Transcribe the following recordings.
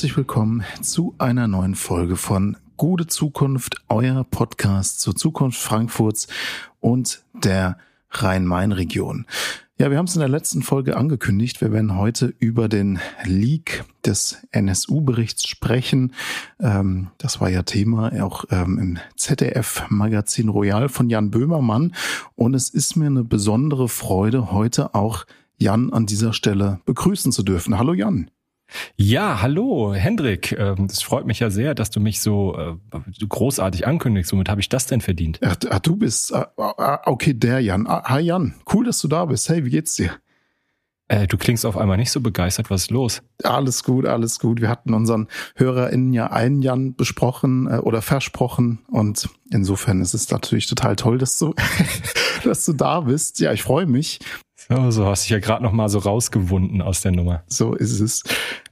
herzlich willkommen zu einer neuen Folge von Gute Zukunft, euer Podcast zur Zukunft Frankfurts und der Rhein-Main-Region. Ja, wir haben es in der letzten Folge angekündigt. Wir werden heute über den Leak des NSU-Berichts sprechen. Ähm, das war ja Thema auch ähm, im ZDF-Magazin Royal von Jan Böhmermann. Und es ist mir eine besondere Freude, heute auch Jan an dieser Stelle begrüßen zu dürfen. Hallo Jan. Ja, hallo, Hendrik. Es ähm, freut mich ja sehr, dass du mich so, äh, großartig ankündigst. Womit habe ich das denn verdient? Ach, du bist, ah, ah, okay, der Jan. Ah, hi Jan, cool, dass du da bist. Hey, wie geht's dir? Äh, du klingst auf einmal nicht so begeistert. Was ist los? Alles gut, alles gut. Wir hatten unseren HörerInnen ja einen Jan besprochen äh, oder versprochen. Und insofern ist es natürlich total toll, dass du, dass du da bist. Ja, ich freue mich. So, so hast dich ja gerade noch mal so rausgewunden aus der Nummer. So ist es.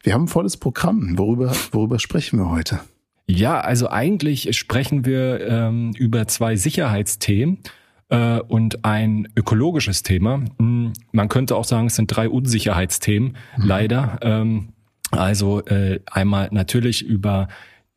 Wir haben ein volles Programm. Worüber, worüber sprechen wir heute? Ja, also eigentlich sprechen wir ähm, über zwei Sicherheitsthemen äh, und ein ökologisches Thema. Hm, man könnte auch sagen, es sind drei Unsicherheitsthemen, mhm. leider. Ähm, also äh, einmal natürlich über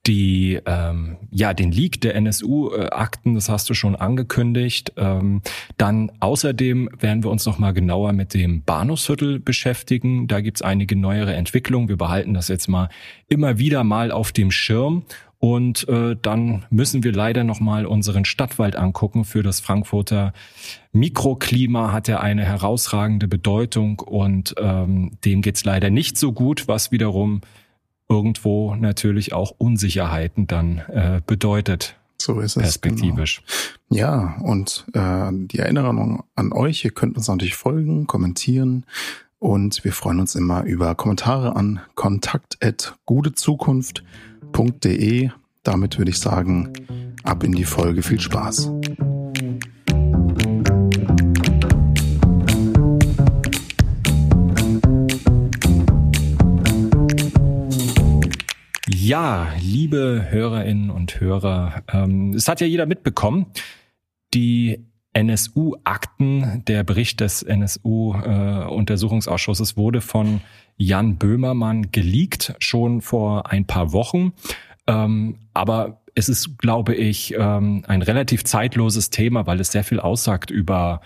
die ähm, ja den Leak der NSU-Akten, das hast du schon angekündigt. Ähm, dann außerdem werden wir uns noch mal genauer mit dem Bahnhofsviertel beschäftigen. Da gibt's einige neuere Entwicklungen. Wir behalten das jetzt mal immer wieder mal auf dem Schirm. Und äh, dann müssen wir leider noch mal unseren Stadtwald angucken. Für das Frankfurter Mikroklima hat er eine herausragende Bedeutung und ähm, dem geht's leider nicht so gut, was wiederum irgendwo natürlich auch Unsicherheiten dann äh, bedeutet. So ist es. Perspektivisch. Genau. Ja, und äh, die Erinnerung an euch, ihr könnt uns natürlich folgen, kommentieren und wir freuen uns immer über Kommentare an kontakt.gutezukunft.de. Damit würde ich sagen, ab in die Folge. Viel Spaß. Ja, liebe Hörerinnen und Hörer, ähm, es hat ja jeder mitbekommen, die NSU-Akten, der Bericht des NSU-Untersuchungsausschusses äh, wurde von Jan Böhmermann geleakt, schon vor ein paar Wochen. Ähm, aber es ist, glaube ich, ähm, ein relativ zeitloses Thema, weil es sehr viel aussagt über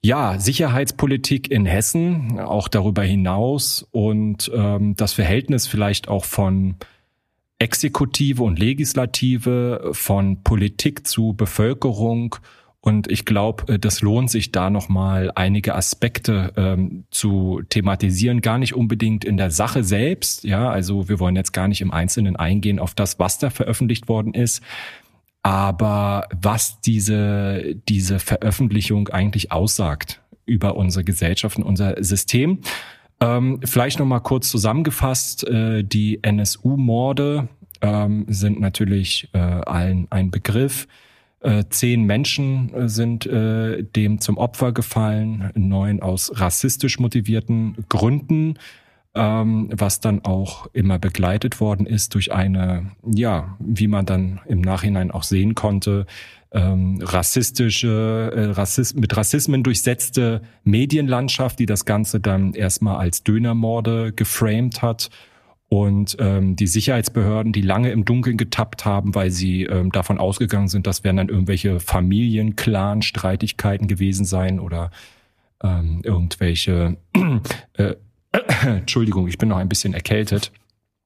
ja, Sicherheitspolitik in Hessen, auch darüber hinaus und ähm, das Verhältnis vielleicht auch von Exekutive und Legislative, von Politik zu Bevölkerung. Und ich glaube, äh, das lohnt sich da nochmal einige Aspekte ähm, zu thematisieren, gar nicht unbedingt in der Sache selbst. Ja, also wir wollen jetzt gar nicht im Einzelnen eingehen auf das, was da veröffentlicht worden ist, aber was diese, diese Veröffentlichung eigentlich aussagt über unsere Gesellschaft und unser System. Ähm, vielleicht noch mal kurz zusammengefasst: äh, Die NSU-Morde ähm, sind natürlich äh, allen ein Begriff. Äh, zehn Menschen äh, sind äh, dem zum Opfer gefallen, neun aus rassistisch motivierten Gründen, ähm, was dann auch immer begleitet worden ist durch eine, ja, wie man dann im Nachhinein auch sehen konnte, ähm, rassistische, äh, Rassist mit Rassismen durchsetzte Medienlandschaft, die das Ganze dann erstmal als Dönermorde geframed hat und ähm, die Sicherheitsbehörden, die lange im Dunkeln getappt haben, weil sie ähm, davon ausgegangen sind, das werden dann irgendwelche Familien, Clan, Streitigkeiten gewesen sein oder ähm, irgendwelche äh, Entschuldigung, ich bin noch ein bisschen erkältet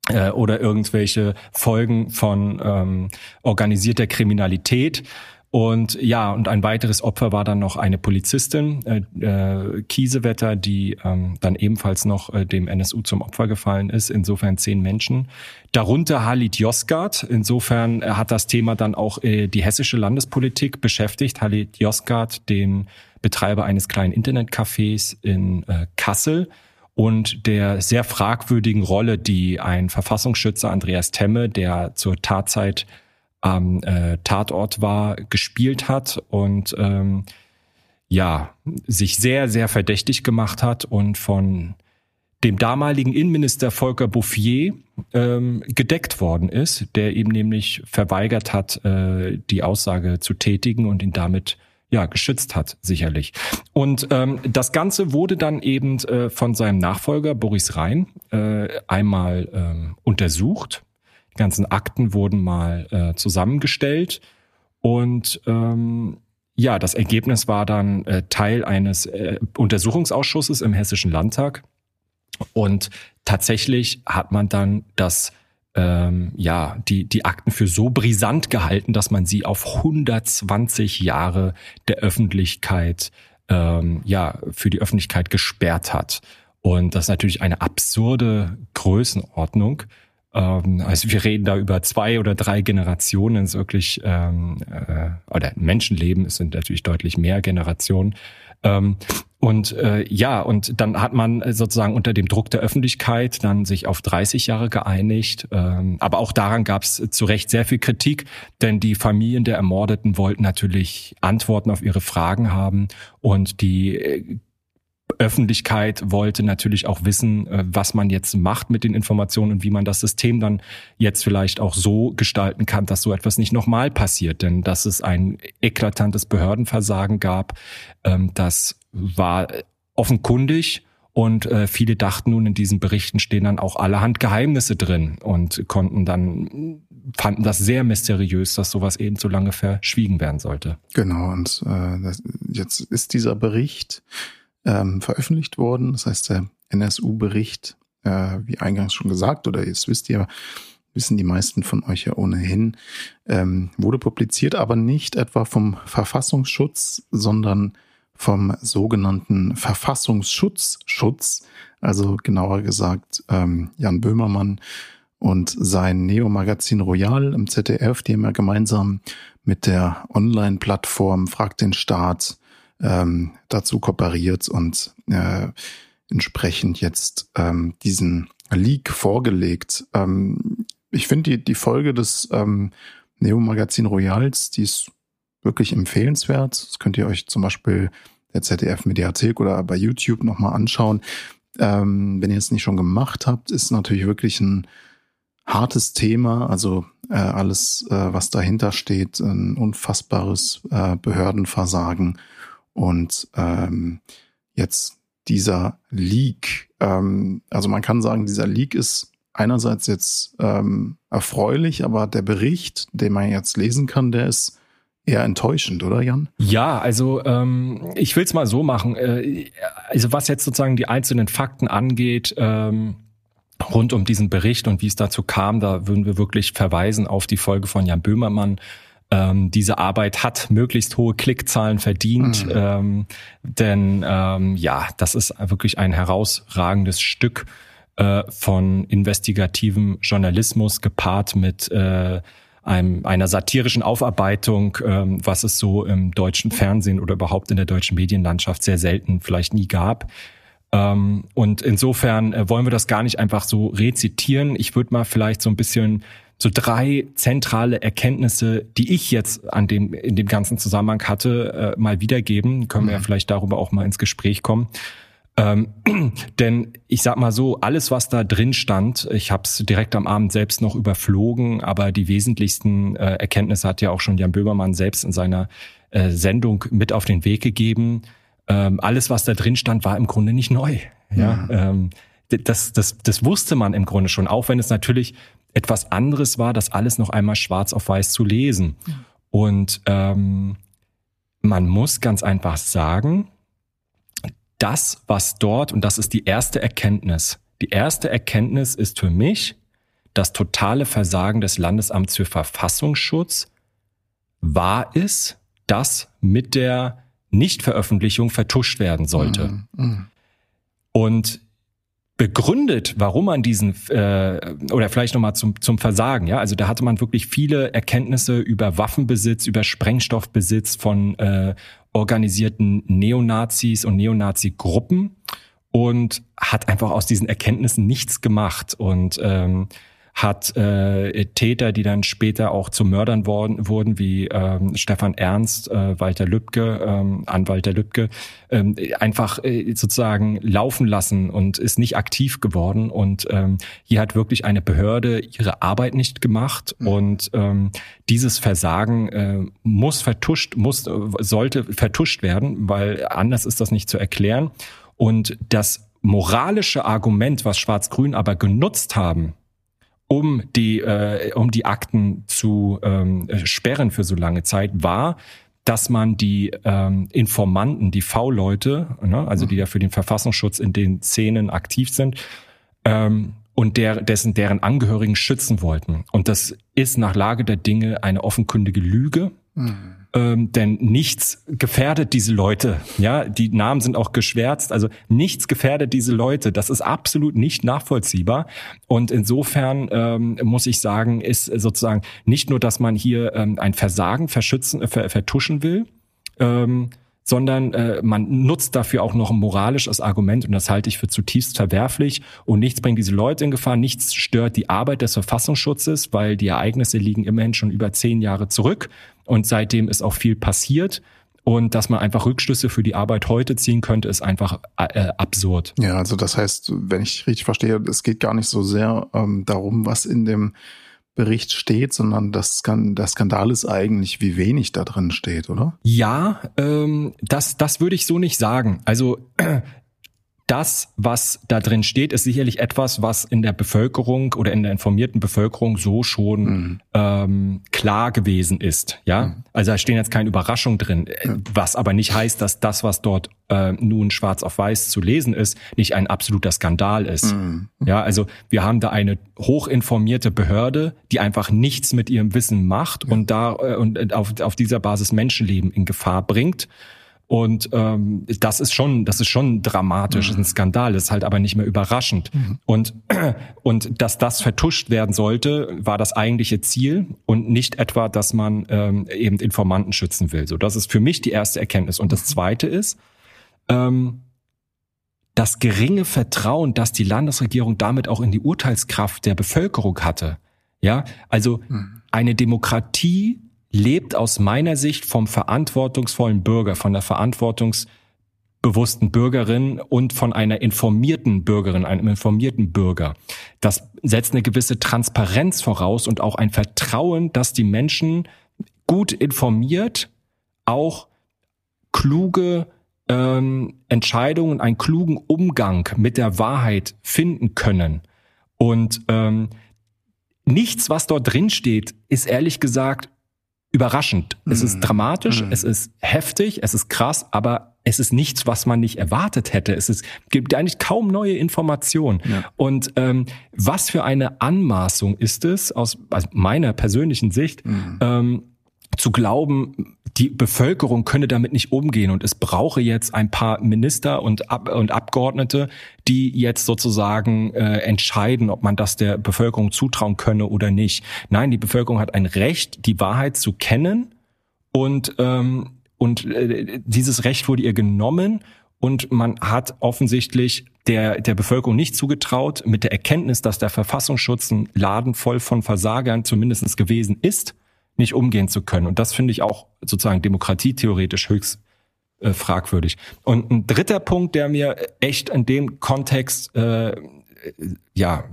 äh, oder irgendwelche Folgen von ähm, organisierter Kriminalität. Und ja, und ein weiteres Opfer war dann noch eine Polizistin, äh, äh, Kiesewetter, die ähm, dann ebenfalls noch äh, dem NSU zum Opfer gefallen ist. Insofern zehn Menschen. Darunter Halit Yozgat. Insofern äh, hat das Thema dann auch äh, die hessische Landespolitik beschäftigt. Halit Yozgat, den Betreiber eines kleinen Internetcafés in äh, Kassel und der sehr fragwürdigen Rolle, die ein Verfassungsschützer Andreas Temme, der zur Tatzeit am äh, Tatort war, gespielt hat und ähm, ja, sich sehr, sehr verdächtig gemacht hat und von dem damaligen Innenminister Volker Bouffier ähm, gedeckt worden ist, der ihm nämlich verweigert hat, äh, die Aussage zu tätigen und ihn damit ja geschützt hat sicherlich. Und ähm, das Ganze wurde dann eben äh, von seinem Nachfolger Boris Rhein äh, einmal ähm, untersucht. Die ganzen Akten wurden mal äh, zusammengestellt und ähm, ja, das Ergebnis war dann äh, Teil eines äh, Untersuchungsausschusses im Hessischen Landtag. Und tatsächlich hat man dann das ähm, ja, die, die Akten für so brisant gehalten, dass man sie auf 120 Jahre der Öffentlichkeit, ähm, ja, für die Öffentlichkeit gesperrt hat. Und das ist natürlich eine absurde Größenordnung. Ähm, also wir reden da über zwei oder drei Generationen, ist wirklich, ähm, äh, oder Menschenleben, es sind natürlich deutlich mehr Generationen. Ähm, und äh, ja, und dann hat man sozusagen unter dem Druck der Öffentlichkeit dann sich auf 30 Jahre geeinigt. Ähm, aber auch daran gab es zu Recht sehr viel Kritik, denn die Familien der Ermordeten wollten natürlich Antworten auf ihre Fragen haben und die äh, Öffentlichkeit wollte natürlich auch wissen, äh, was man jetzt macht mit den Informationen und wie man das System dann jetzt vielleicht auch so gestalten kann, dass so etwas nicht nochmal passiert. Denn dass es ein eklatantes Behördenversagen gab, ähm, das war offenkundig. Und äh, viele dachten nun, in diesen Berichten stehen dann auch allerhand Geheimnisse drin und konnten dann, fanden das sehr mysteriös, dass sowas eben so lange verschwiegen werden sollte. Genau, und äh, das, jetzt ist dieser Bericht ähm, veröffentlicht worden. Das heißt, der NSU-Bericht, äh, wie eingangs schon gesagt, oder jetzt wisst ihr, wissen die meisten von euch ja ohnehin, ähm, wurde publiziert, aber nicht etwa vom Verfassungsschutz, sondern vom sogenannten Verfassungsschutzschutz, also genauer gesagt ähm, Jan Böhmermann und sein Neo-Magazin Royal im ZDF, haben ja gemeinsam mit der Online-Plattform Frag den Staat ähm, dazu kooperiert und äh, entsprechend jetzt ähm, diesen Leak vorgelegt. Ähm, ich finde die, die Folge des ähm, Neo-Magazin Royals, die ist wirklich empfehlenswert. Das könnt ihr euch zum Beispiel der ZDF-Mediathek oder bei YouTube nochmal anschauen. Ähm, wenn ihr es nicht schon gemacht habt, ist natürlich wirklich ein hartes Thema. Also äh, alles, äh, was dahinter steht, ein unfassbares äh, Behördenversagen. Und ähm, jetzt dieser Leak, ähm, also man kann sagen, dieser Leak ist einerseits jetzt ähm, erfreulich, aber der Bericht, den man jetzt lesen kann, der ist eher enttäuschend, oder Jan? Ja, also ähm, ich will es mal so machen. Äh, also was jetzt sozusagen die einzelnen Fakten angeht, ähm, rund um diesen Bericht und wie es dazu kam, da würden wir wirklich verweisen auf die Folge von Jan Böhmermann. Ähm, diese Arbeit hat möglichst hohe Klickzahlen verdient, mhm. ähm, denn ähm, ja, das ist wirklich ein herausragendes Stück äh, von investigativem Journalismus gepaart mit äh, einem, einer satirischen Aufarbeitung, ähm, was es so im deutschen Fernsehen oder überhaupt in der deutschen Medienlandschaft sehr selten, vielleicht nie gab. Ähm, und insofern äh, wollen wir das gar nicht einfach so rezitieren. Ich würde mal vielleicht so ein bisschen so drei zentrale Erkenntnisse, die ich jetzt an dem, in dem ganzen Zusammenhang hatte, äh, mal wiedergeben. Können wir ja mhm. vielleicht darüber auch mal ins Gespräch kommen. Ähm, denn ich sag mal so, alles, was da drin stand, ich habe es direkt am Abend selbst noch überflogen, aber die wesentlichsten äh, Erkenntnisse hat ja auch schon Jan Böhmermann selbst in seiner äh, Sendung mit auf den Weg gegeben. Ähm, alles, was da drin stand, war im Grunde nicht neu. Ja, mhm. ähm, das, das, das wusste man im Grunde schon, auch wenn es natürlich etwas anderes war, das alles noch einmal schwarz auf weiß zu lesen. Mhm. Und ähm, man muss ganz einfach sagen, das, was dort, und das ist die erste Erkenntnis, die erste Erkenntnis ist für mich das totale Versagen des Landesamts für Verfassungsschutz war es, dass mit der Nichtveröffentlichung vertuscht werden sollte. Mhm. Mhm. Und begründet, warum man diesen äh, oder vielleicht nochmal zum zum Versagen, ja, also da hatte man wirklich viele Erkenntnisse über Waffenbesitz, über Sprengstoffbesitz von äh, organisierten Neonazis und Neonazi-Gruppen und hat einfach aus diesen Erkenntnissen nichts gemacht. Und ähm, hat äh, Täter, die dann später auch zu Mördern worden, wurden, wie ähm, Stefan Ernst, äh, Walter Lübcke, ähm, an Walter Lübcke, ähm, einfach äh, sozusagen laufen lassen und ist nicht aktiv geworden. Und ähm, hier hat wirklich eine Behörde ihre Arbeit nicht gemacht. Mhm. Und ähm, dieses Versagen äh, muss vertuscht, muss, sollte vertuscht werden, weil anders ist das nicht zu erklären. Und das moralische Argument, was Schwarz-Grün aber genutzt haben, um die, äh, um die Akten zu ähm, sperren für so lange Zeit, war, dass man die ähm, Informanten, die V-Leute, ne, also die ja für den Verfassungsschutz in den Szenen aktiv sind, ähm, und der, dessen, deren Angehörigen schützen wollten. Und das ist nach Lage der Dinge eine offenkundige Lüge. Mhm ähm, denn nichts gefährdet diese Leute. Ja, die Namen sind auch geschwärzt. Also nichts gefährdet diese Leute. Das ist absolut nicht nachvollziehbar. Und insofern ähm, muss ich sagen, ist sozusagen nicht nur, dass man hier ähm, ein Versagen verschützen, äh, vertuschen will. Sondern äh, man nutzt dafür auch noch ein moralisches Argument und das halte ich für zutiefst verwerflich und nichts bringt diese Leute in Gefahr, nichts stört die Arbeit des Verfassungsschutzes, weil die Ereignisse liegen immerhin schon über zehn Jahre zurück und seitdem ist auch viel passiert. Und dass man einfach Rückschlüsse für die Arbeit heute ziehen könnte, ist einfach äh, absurd. Ja, also das heißt, wenn ich richtig verstehe, es geht gar nicht so sehr ähm, darum, was in dem Bericht steht, sondern das, der Skandal ist eigentlich, wie wenig da drin steht, oder? Ja, ähm, das, das würde ich so nicht sagen. Also das, was da drin steht, ist sicherlich etwas, was in der Bevölkerung oder in der informierten Bevölkerung so schon mhm. ähm, klar gewesen ist. Ja, mhm. also da stehen jetzt keine Überraschungen drin, ja. was aber nicht heißt, dass das, was dort äh, nun schwarz auf weiß zu lesen ist, nicht ein absoluter Skandal ist. Mhm. Ja, also wir haben da eine hochinformierte Behörde, die einfach nichts mit ihrem Wissen macht und da äh, und auf, auf dieser Basis Menschenleben in Gefahr bringt. Und ähm, das ist schon, das ist schon dramatisch, mhm. ein Skandal, das ist halt aber nicht mehr überraschend. Mhm. Und, und dass das vertuscht werden sollte, war das eigentliche Ziel und nicht etwa, dass man ähm, eben Informanten schützen will. So, das ist für mich die erste Erkenntnis. Und das zweite ist, ähm, das geringe Vertrauen, das die Landesregierung damit auch in die Urteilskraft der Bevölkerung hatte. Ja, also mhm. eine Demokratie lebt aus meiner Sicht vom verantwortungsvollen Bürger, von der verantwortungsbewussten Bürgerin und von einer informierten Bürgerin, einem informierten Bürger. Das setzt eine gewisse Transparenz voraus und auch ein Vertrauen, dass die Menschen gut informiert auch kluge ähm, Entscheidungen, einen klugen Umgang mit der Wahrheit finden können. Und ähm, nichts, was dort drin steht, ist ehrlich gesagt überraschend. Mm. Es ist mhm. dramatisch, mm. es ist heftig, es ist krass, aber es ist nichts, was man nicht erwartet hätte. Es ist, gibt eigentlich kaum neue Informationen. Ja. Und ähm, was für eine Anmaßung ist es aus, aus meiner persönlichen Sicht, mm. ähm, zu glauben, die Bevölkerung könne damit nicht umgehen und es brauche jetzt ein paar Minister und, Ab und Abgeordnete, die jetzt sozusagen äh, entscheiden, ob man das der Bevölkerung zutrauen könne oder nicht. Nein, die Bevölkerung hat ein Recht, die Wahrheit zu kennen und ähm, und äh, dieses Recht wurde ihr genommen und man hat offensichtlich der, der Bevölkerung nicht zugetraut, mit der Erkenntnis, dass der Verfassungsschutz ein Laden voll von Versagern zumindestens gewesen ist, nicht umgehen zu können. Und das finde ich auch sozusagen demokratietheoretisch höchst äh, fragwürdig. Und ein dritter Punkt, der mir echt in dem Kontext äh, ja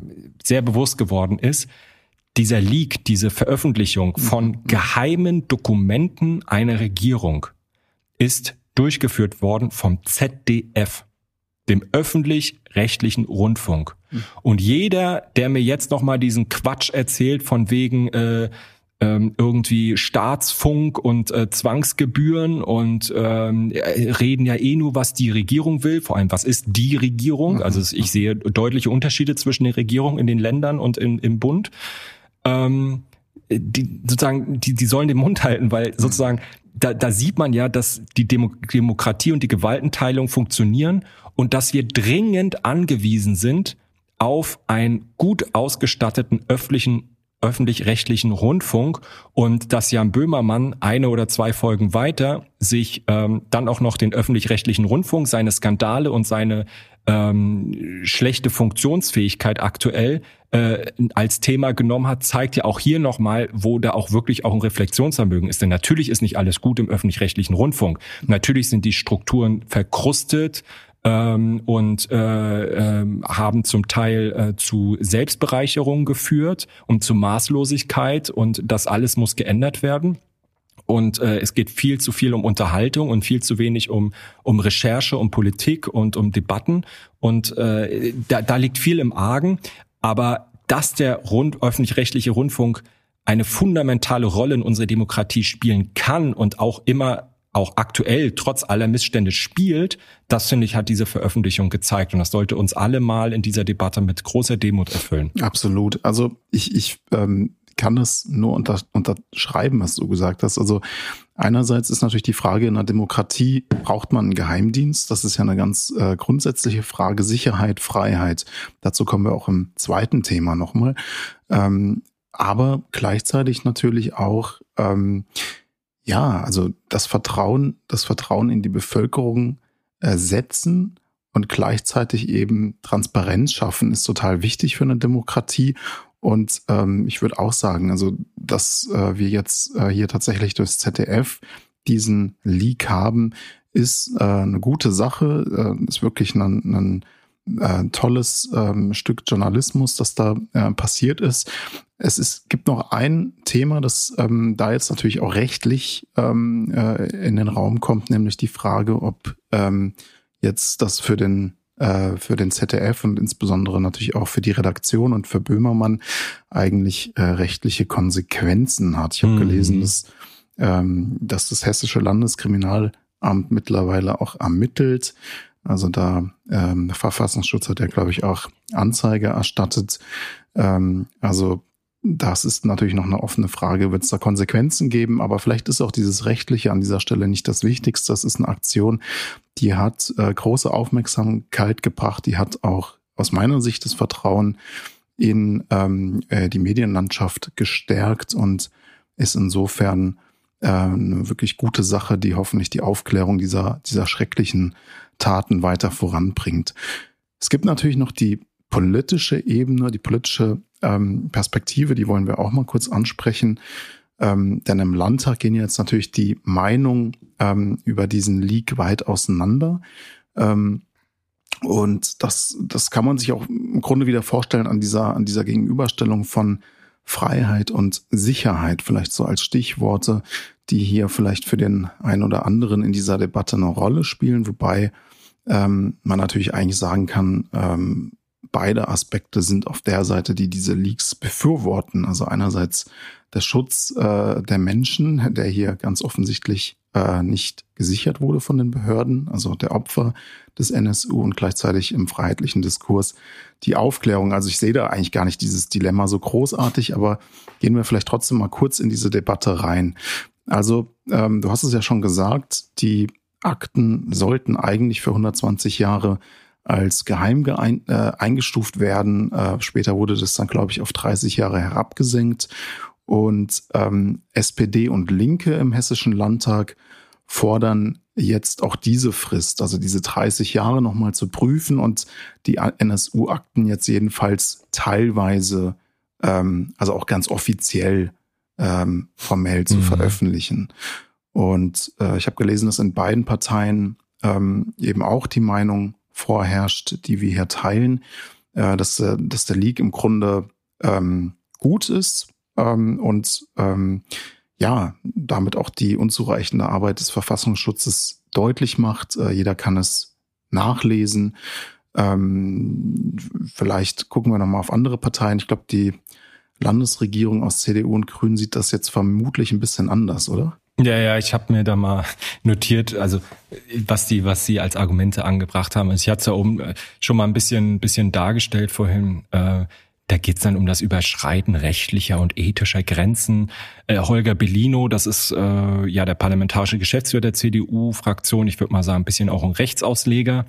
sehr bewusst geworden ist, dieser Leak, diese Veröffentlichung von mhm. geheimen Dokumenten einer Regierung ist durchgeführt worden vom ZDF, dem öffentlich-rechtlichen Rundfunk. Mhm. Und jeder, der mir jetzt noch mal diesen Quatsch erzählt von wegen äh, ähm, irgendwie Staatsfunk und äh, Zwangsgebühren und ähm, reden ja eh nur, was die Regierung will. Vor allem, was ist die Regierung? Mhm. Also ich sehe deutliche Unterschiede zwischen den Regierungen in den Ländern und in, im Bund. Ähm, die sozusagen, die, die sollen den Mund halten, weil sozusagen da, da sieht man ja, dass die Demo Demokratie und die Gewaltenteilung funktionieren und dass wir dringend angewiesen sind auf einen gut ausgestatteten öffentlichen öffentlich-rechtlichen Rundfunk und dass Jan Böhmermann eine oder zwei Folgen weiter sich ähm, dann auch noch den öffentlich-rechtlichen Rundfunk, seine Skandale und seine ähm, schlechte Funktionsfähigkeit aktuell äh, als Thema genommen hat, zeigt ja auch hier nochmal, wo da auch wirklich auch ein Reflexionsvermögen ist. Denn natürlich ist nicht alles gut im öffentlich-rechtlichen Rundfunk. Natürlich sind die Strukturen verkrustet, ähm, und äh, äh, haben zum Teil äh, zu Selbstbereicherung geführt und zu Maßlosigkeit und das alles muss geändert werden. Und äh, es geht viel zu viel um Unterhaltung und viel zu wenig um, um Recherche, um Politik und um Debatten. Und äh, da, da liegt viel im Argen. Aber dass der rund, öffentlich-rechtliche Rundfunk eine fundamentale Rolle in unserer Demokratie spielen kann und auch immer auch aktuell trotz aller Missstände spielt, das finde ich, hat diese Veröffentlichung gezeigt. Und das sollte uns alle mal in dieser Debatte mit großer Demut erfüllen. Absolut. Also ich, ich ähm, kann das nur unter, unterschreiben, was du gesagt hast. Also einerseits ist natürlich die Frage in einer Demokratie, braucht man einen Geheimdienst? Das ist ja eine ganz äh, grundsätzliche Frage. Sicherheit, Freiheit. Dazu kommen wir auch im zweiten Thema nochmal. Ähm, aber gleichzeitig natürlich auch ähm, ja, also das Vertrauen, das Vertrauen in die Bevölkerung ersetzen und gleichzeitig eben Transparenz schaffen, ist total wichtig für eine Demokratie. Und ähm, ich würde auch sagen, also dass äh, wir jetzt äh, hier tatsächlich durchs ZDF diesen Leak haben, ist äh, eine gute Sache, äh, ist wirklich ein, ein äh, tolles ähm, Stück Journalismus, das da äh, passiert ist. Es ist, gibt noch ein Thema, das ähm, da jetzt natürlich auch rechtlich ähm, äh, in den Raum kommt, nämlich die Frage, ob ähm, jetzt das für den äh, für den ZDF und insbesondere natürlich auch für die Redaktion und für Böhmermann eigentlich äh, rechtliche Konsequenzen hat. Ich habe mhm. gelesen, dass, ähm, dass das hessische Landeskriminalamt mittlerweile auch ermittelt also da ähm, der Verfassungsschutz hat ja, glaube ich, auch Anzeige erstattet. Ähm, also das ist natürlich noch eine offene Frage, wird es da Konsequenzen geben, aber vielleicht ist auch dieses Rechtliche an dieser Stelle nicht das Wichtigste. Das ist eine Aktion, die hat äh, große Aufmerksamkeit gebracht, die hat auch aus meiner Sicht das Vertrauen in ähm, äh, die Medienlandschaft gestärkt und ist insofern äh, eine wirklich gute Sache, die hoffentlich die Aufklärung dieser, dieser schrecklichen Taten weiter voranbringt. Es gibt natürlich noch die politische Ebene, die politische ähm, Perspektive, die wollen wir auch mal kurz ansprechen. Ähm, denn im Landtag gehen jetzt natürlich die Meinungen ähm, über diesen Leak weit auseinander. Ähm, und das, das kann man sich auch im Grunde wieder vorstellen an dieser, an dieser Gegenüberstellung von Freiheit und Sicherheit, vielleicht so als Stichworte, die hier vielleicht für den einen oder anderen in dieser Debatte eine Rolle spielen, wobei ähm, man natürlich eigentlich sagen kann, ähm, beide Aspekte sind auf der Seite, die diese Leaks befürworten. Also einerseits der Schutz äh, der Menschen, der hier ganz offensichtlich äh, nicht gesichert wurde von den Behörden, also der Opfer des NSU und gleichzeitig im freiheitlichen Diskurs die Aufklärung. Also ich sehe da eigentlich gar nicht dieses Dilemma so großartig, aber gehen wir vielleicht trotzdem mal kurz in diese Debatte rein. Also ähm, du hast es ja schon gesagt, die Akten sollten eigentlich für 120 Jahre als geheim geein, äh, eingestuft werden. Äh, später wurde das dann, glaube ich, auf 30 Jahre herabgesenkt. Und ähm, SPD und Linke im Hessischen Landtag fordern jetzt auch diese Frist, also diese 30 Jahre nochmal zu prüfen und die NSU-Akten jetzt jedenfalls teilweise, ähm, also auch ganz offiziell ähm, formell zu mhm. veröffentlichen. Und äh, ich habe gelesen, dass in beiden Parteien ähm, eben auch die Meinung vorherrscht, die wir hier teilen, äh, dass, äh, dass der League im Grunde ähm, gut ist ähm, und ähm, ja, damit auch die unzureichende Arbeit des Verfassungsschutzes deutlich macht. Äh, jeder kann es nachlesen. Ähm, vielleicht gucken wir nochmal auf andere Parteien. Ich glaube, die Landesregierung aus CDU und Grünen sieht das jetzt vermutlich ein bisschen anders, oder? Ja, ja, ich habe mir da mal notiert, also was die, was sie als Argumente angebracht haben. Also ich hatte es ja oben äh, schon mal ein bisschen, bisschen dargestellt vorhin. Äh, da geht's dann um das Überschreiten rechtlicher und ethischer Grenzen. Äh, Holger Bellino, das ist äh, ja der parlamentarische Geschäftsführer der CDU-Fraktion. Ich würde mal sagen, ein bisschen auch ein Rechtsausleger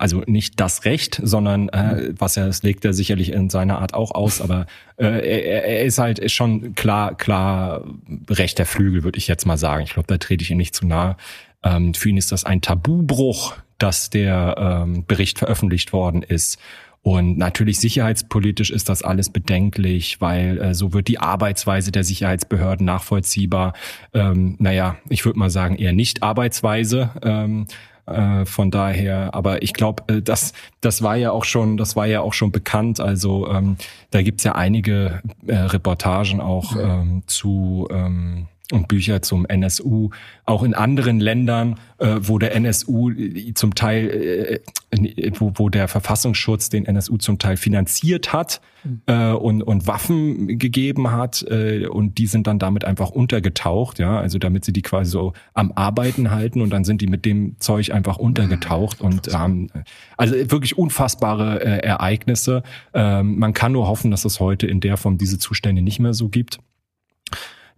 also nicht das Recht, sondern äh, was er, das legt er sicherlich in seiner Art auch aus, aber äh, er, er ist halt ist schon klar, klar rechter Flügel, würde ich jetzt mal sagen. Ich glaube, da trete ich ihm nicht zu nahe. Ähm, für ihn ist das ein Tabubruch, dass der ähm, Bericht veröffentlicht worden ist. Und natürlich sicherheitspolitisch ist das alles bedenklich, weil äh, so wird die Arbeitsweise der Sicherheitsbehörden nachvollziehbar. Ähm, naja, ich würde mal sagen, eher nicht Arbeitsweise. Ähm, äh, von daher, aber ich glaube, äh, das, das war ja auch schon, das war ja auch schon bekannt. Also ähm, da gibt's ja einige äh, Reportagen auch ähm, zu ähm, und Bücher zum NSU, auch in anderen Ländern, äh, wo der NSU zum Teil, äh, wo, wo der Verfassungsschutz den NSU zum Teil finanziert hat äh, und, und Waffen gegeben hat äh, und die sind dann damit einfach untergetaucht, ja, also damit sie die quasi so am Arbeiten halten und dann sind die mit dem Zeug einfach untergetaucht und ähm, also wirklich unfassbare äh, Ereignisse. Ähm, man kann nur hoffen, dass es heute in der Form diese Zustände nicht mehr so gibt.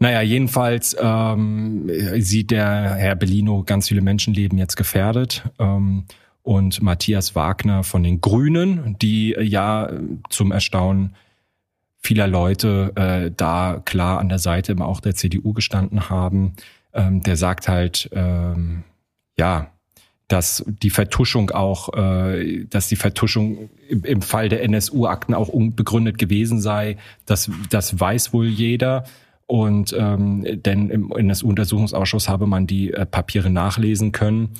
Naja, jedenfalls ähm, sieht der Herr Bellino ganz viele Menschenleben jetzt gefährdet. Ähm, und Matthias Wagner von den Grünen, die ja zum Erstaunen vieler Leute äh, da klar an der Seite immer auch der CDU gestanden haben, ähm, der sagt halt, ähm, ja, dass die Vertuschung auch, äh, dass die Vertuschung im, im Fall der NSU-Akten auch unbegründet gewesen sei. Das, das weiß wohl jeder. Und ähm, denn im NSU-Untersuchungsausschuss habe man die äh, Papiere nachlesen können.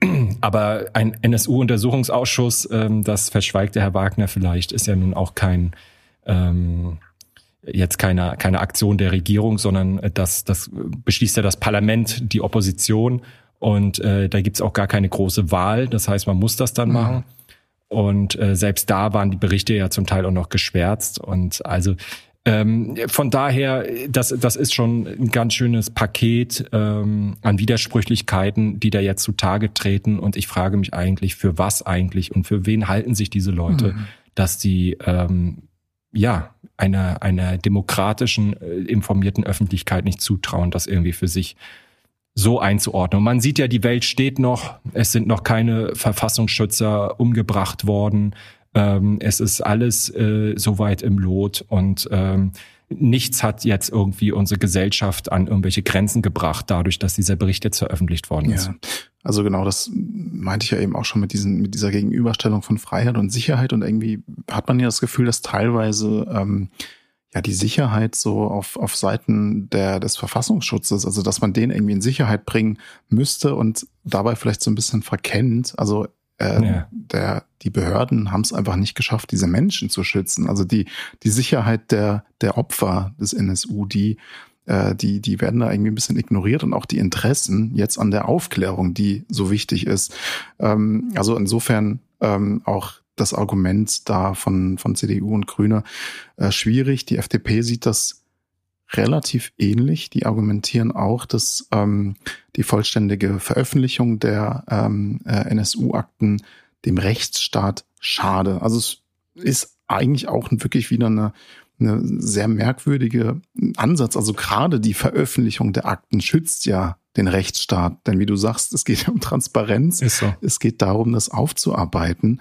Aber ein NSU-Untersuchungsausschuss, ähm, das verschweigt der Herr Wagner vielleicht, ist ja nun auch kein ähm, jetzt keine, keine Aktion der Regierung, sondern das, das beschließt ja das Parlament, die Opposition. Und äh, da gibt's auch gar keine große Wahl. Das heißt, man muss das dann mhm. machen. Und äh, selbst da waren die Berichte ja zum Teil auch noch geschwärzt. Und also ähm, von daher, das, das ist schon ein ganz schönes Paket ähm, an Widersprüchlichkeiten, die da jetzt zutage treten. Und ich frage mich eigentlich, für was eigentlich und für wen halten sich diese Leute, mhm. dass die ähm, ja einer einer demokratischen, äh, informierten Öffentlichkeit nicht zutrauen, das irgendwie für sich so einzuordnen. Und man sieht ja, die Welt steht noch, es sind noch keine Verfassungsschützer umgebracht worden. Ähm, es ist alles äh, soweit im Lot und ähm, nichts hat jetzt irgendwie unsere Gesellschaft an irgendwelche Grenzen gebracht, dadurch, dass dieser Bericht jetzt veröffentlicht worden ist. Ja, also genau, das meinte ich ja eben auch schon mit diesen, mit dieser Gegenüberstellung von Freiheit und Sicherheit und irgendwie hat man ja das Gefühl, dass teilweise ähm, ja die Sicherheit so auf, auf Seiten der, des Verfassungsschutzes, also dass man den irgendwie in Sicherheit bringen müsste und dabei vielleicht so ein bisschen verkennt. Also äh, ja. der, die Behörden haben es einfach nicht geschafft, diese Menschen zu schützen. Also die, die Sicherheit der, der Opfer des NSU, die, äh, die, die werden da irgendwie ein bisschen ignoriert und auch die Interessen jetzt an der Aufklärung, die so wichtig ist. Ähm, also insofern ähm, auch das Argument da von, von CDU und Grüne äh, schwierig. Die FDP sieht das relativ ähnlich. Die argumentieren auch, dass ähm, die vollständige Veröffentlichung der ähm, äh, NSU-Akten dem Rechtsstaat schade. Also es ist eigentlich auch wirklich wieder eine, eine sehr merkwürdige Ansatz. Also gerade die Veröffentlichung der Akten schützt ja den Rechtsstaat. Denn wie du sagst, es geht um Transparenz. So. Es geht darum, das aufzuarbeiten.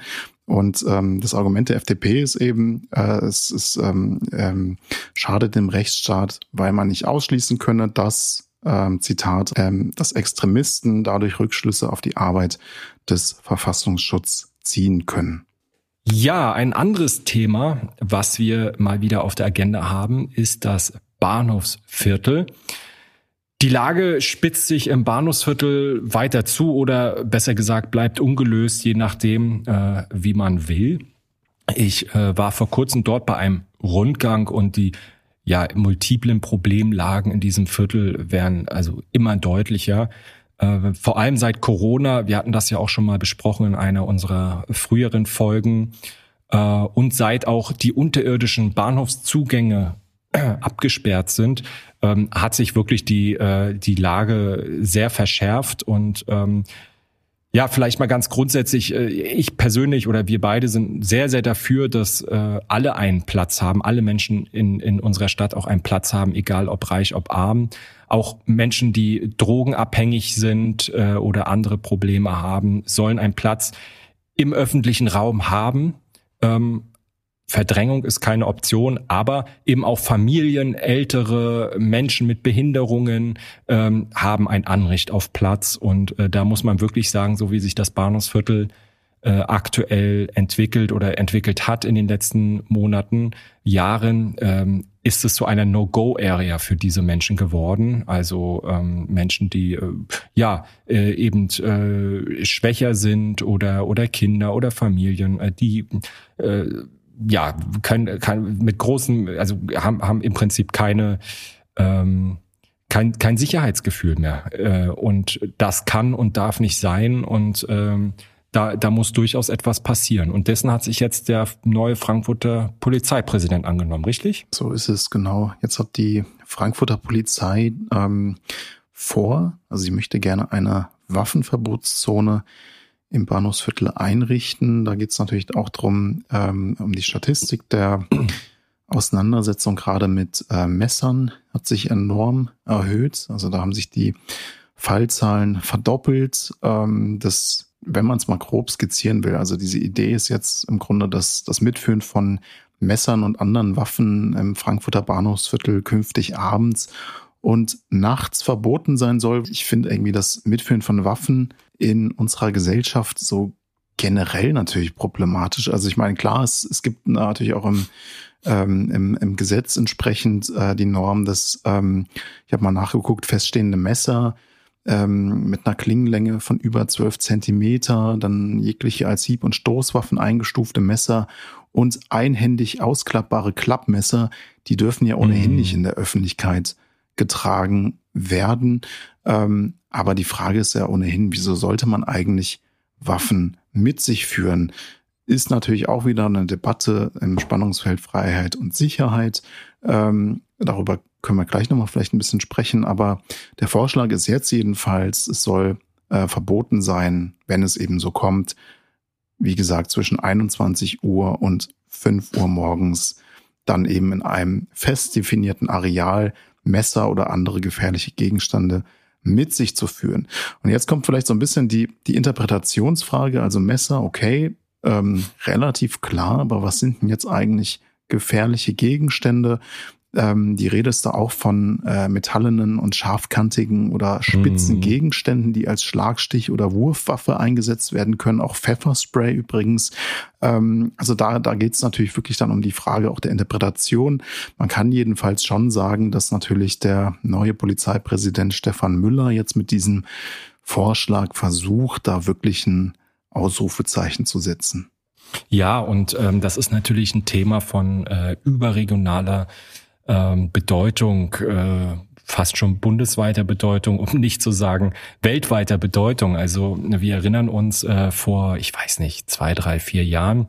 Und ähm, das Argument der FDP ist eben, äh, es ist ähm, ähm, schadet dem Rechtsstaat, weil man nicht ausschließen könne, dass ähm, Zitat, ähm, dass Extremisten dadurch Rückschlüsse auf die Arbeit des Verfassungsschutzes ziehen können. Ja, ein anderes Thema, was wir mal wieder auf der Agenda haben, ist das Bahnhofsviertel. Die Lage spitzt sich im Bahnhofsviertel weiter zu oder besser gesagt bleibt ungelöst, je nachdem, äh, wie man will. Ich äh, war vor kurzem dort bei einem Rundgang und die ja multiplen Problemlagen in diesem Viertel werden also immer deutlicher. Äh, vor allem seit Corona, wir hatten das ja auch schon mal besprochen in einer unserer früheren Folgen, äh, und seit auch die unterirdischen Bahnhofszugänge abgesperrt sind, ähm, hat sich wirklich die, äh, die Lage sehr verschärft und ähm, ja, vielleicht mal ganz grundsätzlich, äh, ich persönlich oder wir beide sind sehr, sehr dafür, dass äh, alle einen Platz haben, alle Menschen in, in unserer Stadt auch einen Platz haben, egal ob reich, ob arm. Auch Menschen, die drogenabhängig sind äh, oder andere Probleme haben, sollen einen Platz im öffentlichen Raum haben. Ähm, Verdrängung ist keine Option, aber eben auch Familien, ältere Menschen mit Behinderungen ähm, haben ein Anrecht auf Platz. Und äh, da muss man wirklich sagen, so wie sich das Bahnhofsviertel äh, aktuell entwickelt oder entwickelt hat in den letzten Monaten, Jahren, ähm, ist es zu einer No-Go-Area für diese Menschen geworden. Also ähm, Menschen, die äh, ja äh, eben äh, schwächer sind oder oder Kinder oder Familien, äh, die äh, ja, können, kann mit großen, also haben, haben im Prinzip keine, ähm, kein, kein Sicherheitsgefühl mehr. Äh, und das kann und darf nicht sein. Und ähm, da, da muss durchaus etwas passieren. Und dessen hat sich jetzt der neue Frankfurter Polizeipräsident angenommen, richtig? So ist es, genau. Jetzt hat die Frankfurter Polizei ähm, vor, also sie möchte gerne eine Waffenverbotszone im Bahnhofsviertel einrichten. Da geht es natürlich auch drum ähm, um die Statistik der Auseinandersetzung gerade mit äh, Messern hat sich enorm erhöht. Also da haben sich die Fallzahlen verdoppelt. Ähm, das, wenn man es mal grob skizzieren will, also diese Idee ist jetzt im Grunde das, das Mitführen von Messern und anderen Waffen im Frankfurter Bahnhofsviertel künftig abends und nachts verboten sein soll. Ich finde irgendwie das Mitführen von Waffen in unserer Gesellschaft so generell natürlich problematisch. Also ich meine, klar, es, es gibt natürlich auch im, ähm, im, im Gesetz entsprechend äh, die Norm, dass, ähm, ich habe mal nachgeguckt, feststehende Messer ähm, mit einer Klingenlänge von über zwölf Zentimeter, dann jegliche als Hieb- und Stoßwaffen eingestufte Messer und einhändig ausklappbare Klappmesser, die dürfen ja ohnehin mhm. nicht in der Öffentlichkeit getragen werden. Ähm, aber die Frage ist ja ohnehin, wieso sollte man eigentlich Waffen mit sich führen? Ist natürlich auch wieder eine Debatte im Spannungsfeld Freiheit und Sicherheit. Ähm, darüber können wir gleich nochmal vielleicht ein bisschen sprechen. Aber der Vorschlag ist jetzt jedenfalls, es soll äh, verboten sein, wenn es eben so kommt, wie gesagt, zwischen 21 Uhr und 5 Uhr morgens dann eben in einem fest definierten Areal Messer oder andere gefährliche Gegenstände mit sich zu führen. Und jetzt kommt vielleicht so ein bisschen die, die Interpretationsfrage, also Messer, okay, ähm, relativ klar, aber was sind denn jetzt eigentlich gefährliche Gegenstände? Ähm, die Rede ist da auch von äh, metallenen und scharfkantigen oder spitzen mhm. Gegenständen, die als Schlagstich oder Wurfwaffe eingesetzt werden können. Auch Pfefferspray übrigens. Ähm, also da, da geht es natürlich wirklich dann um die Frage auch der Interpretation. Man kann jedenfalls schon sagen, dass natürlich der neue Polizeipräsident Stefan Müller jetzt mit diesem Vorschlag versucht, da wirklich ein Ausrufezeichen zu setzen. Ja, und ähm, das ist natürlich ein Thema von äh, überregionaler ähm, Bedeutung, äh, fast schon bundesweiter Bedeutung, um nicht zu sagen weltweiter Bedeutung. Also wir erinnern uns äh, vor, ich weiß nicht, zwei, drei, vier Jahren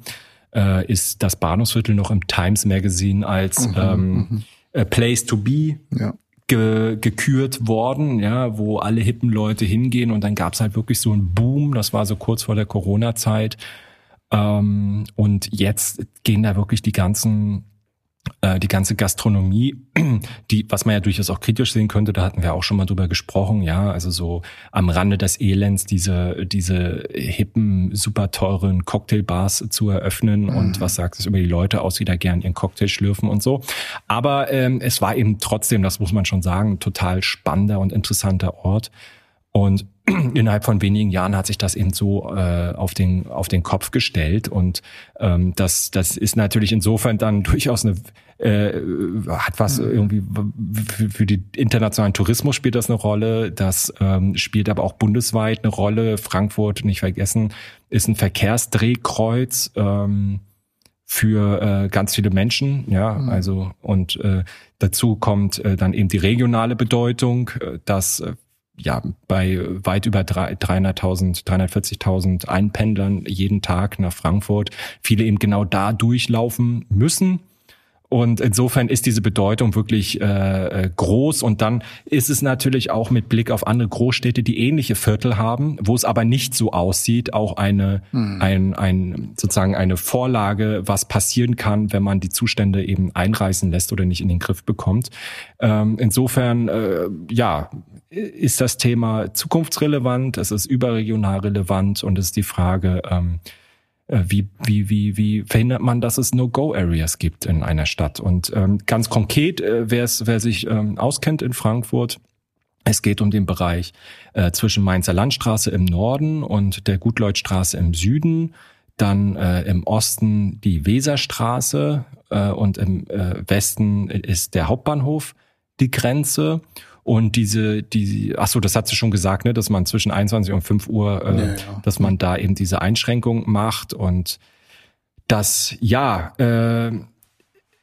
äh, ist das Bahnhofsviertel noch im Times Magazine als mhm, ähm, mhm. Place to be ja. ge gekürt worden, ja, wo alle hippen Leute hingehen und dann gab's halt wirklich so einen Boom. Das war so kurz vor der Corona-Zeit. Ähm, und jetzt gehen da wirklich die ganzen die ganze Gastronomie, die, was man ja durchaus auch kritisch sehen könnte, da hatten wir auch schon mal drüber gesprochen, ja, also so am Rande des Elends diese, diese hippen, super teuren Cocktailbars zu eröffnen mhm. und was sagt es über die Leute aus, die da gern ihren Cocktail schlürfen und so. Aber ähm, es war eben trotzdem, das muss man schon sagen, total spannender und interessanter Ort. Und innerhalb von wenigen Jahren hat sich das eben so äh, auf den auf den Kopf gestellt und ähm, das das ist natürlich insofern dann durchaus eine äh, hat was mhm. irgendwie für, für die internationalen Tourismus spielt das eine Rolle. Das ähm, spielt aber auch bundesweit eine Rolle. Frankfurt nicht vergessen ist ein Verkehrsdrehkreuz. Ähm, für äh, ganz viele Menschen, ja, mhm. also und äh, dazu kommt äh, dann eben die regionale Bedeutung, äh, dass äh, ja, bei weit über 300.000, 340.000 Einpendlern jeden Tag nach Frankfurt viele eben genau da durchlaufen müssen und insofern ist diese Bedeutung wirklich äh, äh, groß. Und dann ist es natürlich auch mit Blick auf andere Großstädte, die ähnliche Viertel haben, wo es aber nicht so aussieht, auch eine, hm. ein, ein, sozusagen eine Vorlage, was passieren kann, wenn man die Zustände eben einreißen lässt oder nicht in den Griff bekommt. Ähm, insofern, äh, ja, ist das Thema zukunftsrelevant, es ist überregional relevant und es ist die Frage, ähm, äh, wie, wie, wie, wie verhindert man, dass es No-Go-Areas gibt in einer Stadt? Und ähm, ganz konkret, äh, wer sich ähm, auskennt in Frankfurt, es geht um den Bereich äh, zwischen Mainzer Landstraße im Norden und der Gutleutstraße im Süden, dann äh, im Osten die Weserstraße äh, und im äh, Westen ist der Hauptbahnhof die Grenze. Und diese, die, ach so, das hat sie schon gesagt, ne, dass man zwischen 21 und 5 Uhr, äh, ja, ja. dass man da eben diese Einschränkung macht und das, ja, äh,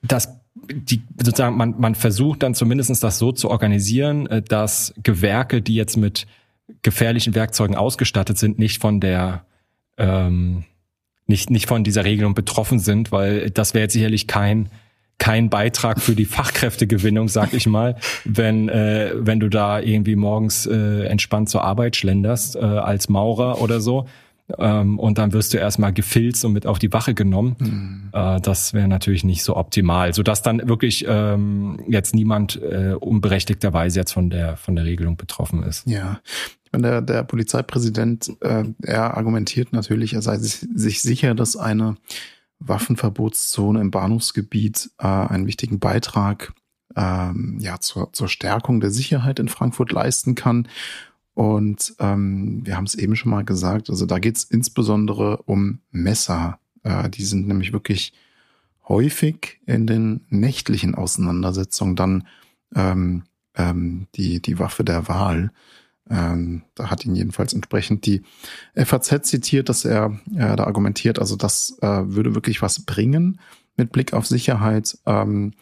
das die sozusagen man man versucht dann zumindestens das so zu organisieren, äh, dass Gewerke, die jetzt mit gefährlichen Werkzeugen ausgestattet sind, nicht von der ähm, nicht nicht von dieser Regelung betroffen sind, weil das wäre jetzt sicherlich kein kein Beitrag für die Fachkräftegewinnung, sag ich mal, wenn äh, wenn du da irgendwie morgens äh, entspannt zur Arbeit schlenderst äh, als Maurer oder so ähm, und dann wirst du erstmal gefilzt und mit auf die Wache genommen. Mhm. Äh, das wäre natürlich nicht so optimal, sodass dann wirklich ähm, jetzt niemand äh, unberechtigterweise jetzt von der von der Regelung betroffen ist. Ja, ich meine, der, der Polizeipräsident, äh, er argumentiert natürlich, er sei sich, sich sicher, dass eine Waffenverbotszone im Bahnhofsgebiet äh, einen wichtigen Beitrag ähm, ja, zur, zur Stärkung der Sicherheit in Frankfurt leisten kann. Und ähm, wir haben es eben schon mal gesagt, also da geht es insbesondere um Messer. Äh, die sind nämlich wirklich häufig in den nächtlichen Auseinandersetzungen dann ähm, ähm, die, die Waffe der Wahl. Ähm, da hat ihn jedenfalls entsprechend die FAZ zitiert, dass er äh, da argumentiert, also das äh, würde wirklich was bringen mit Blick auf Sicherheit. Ähm,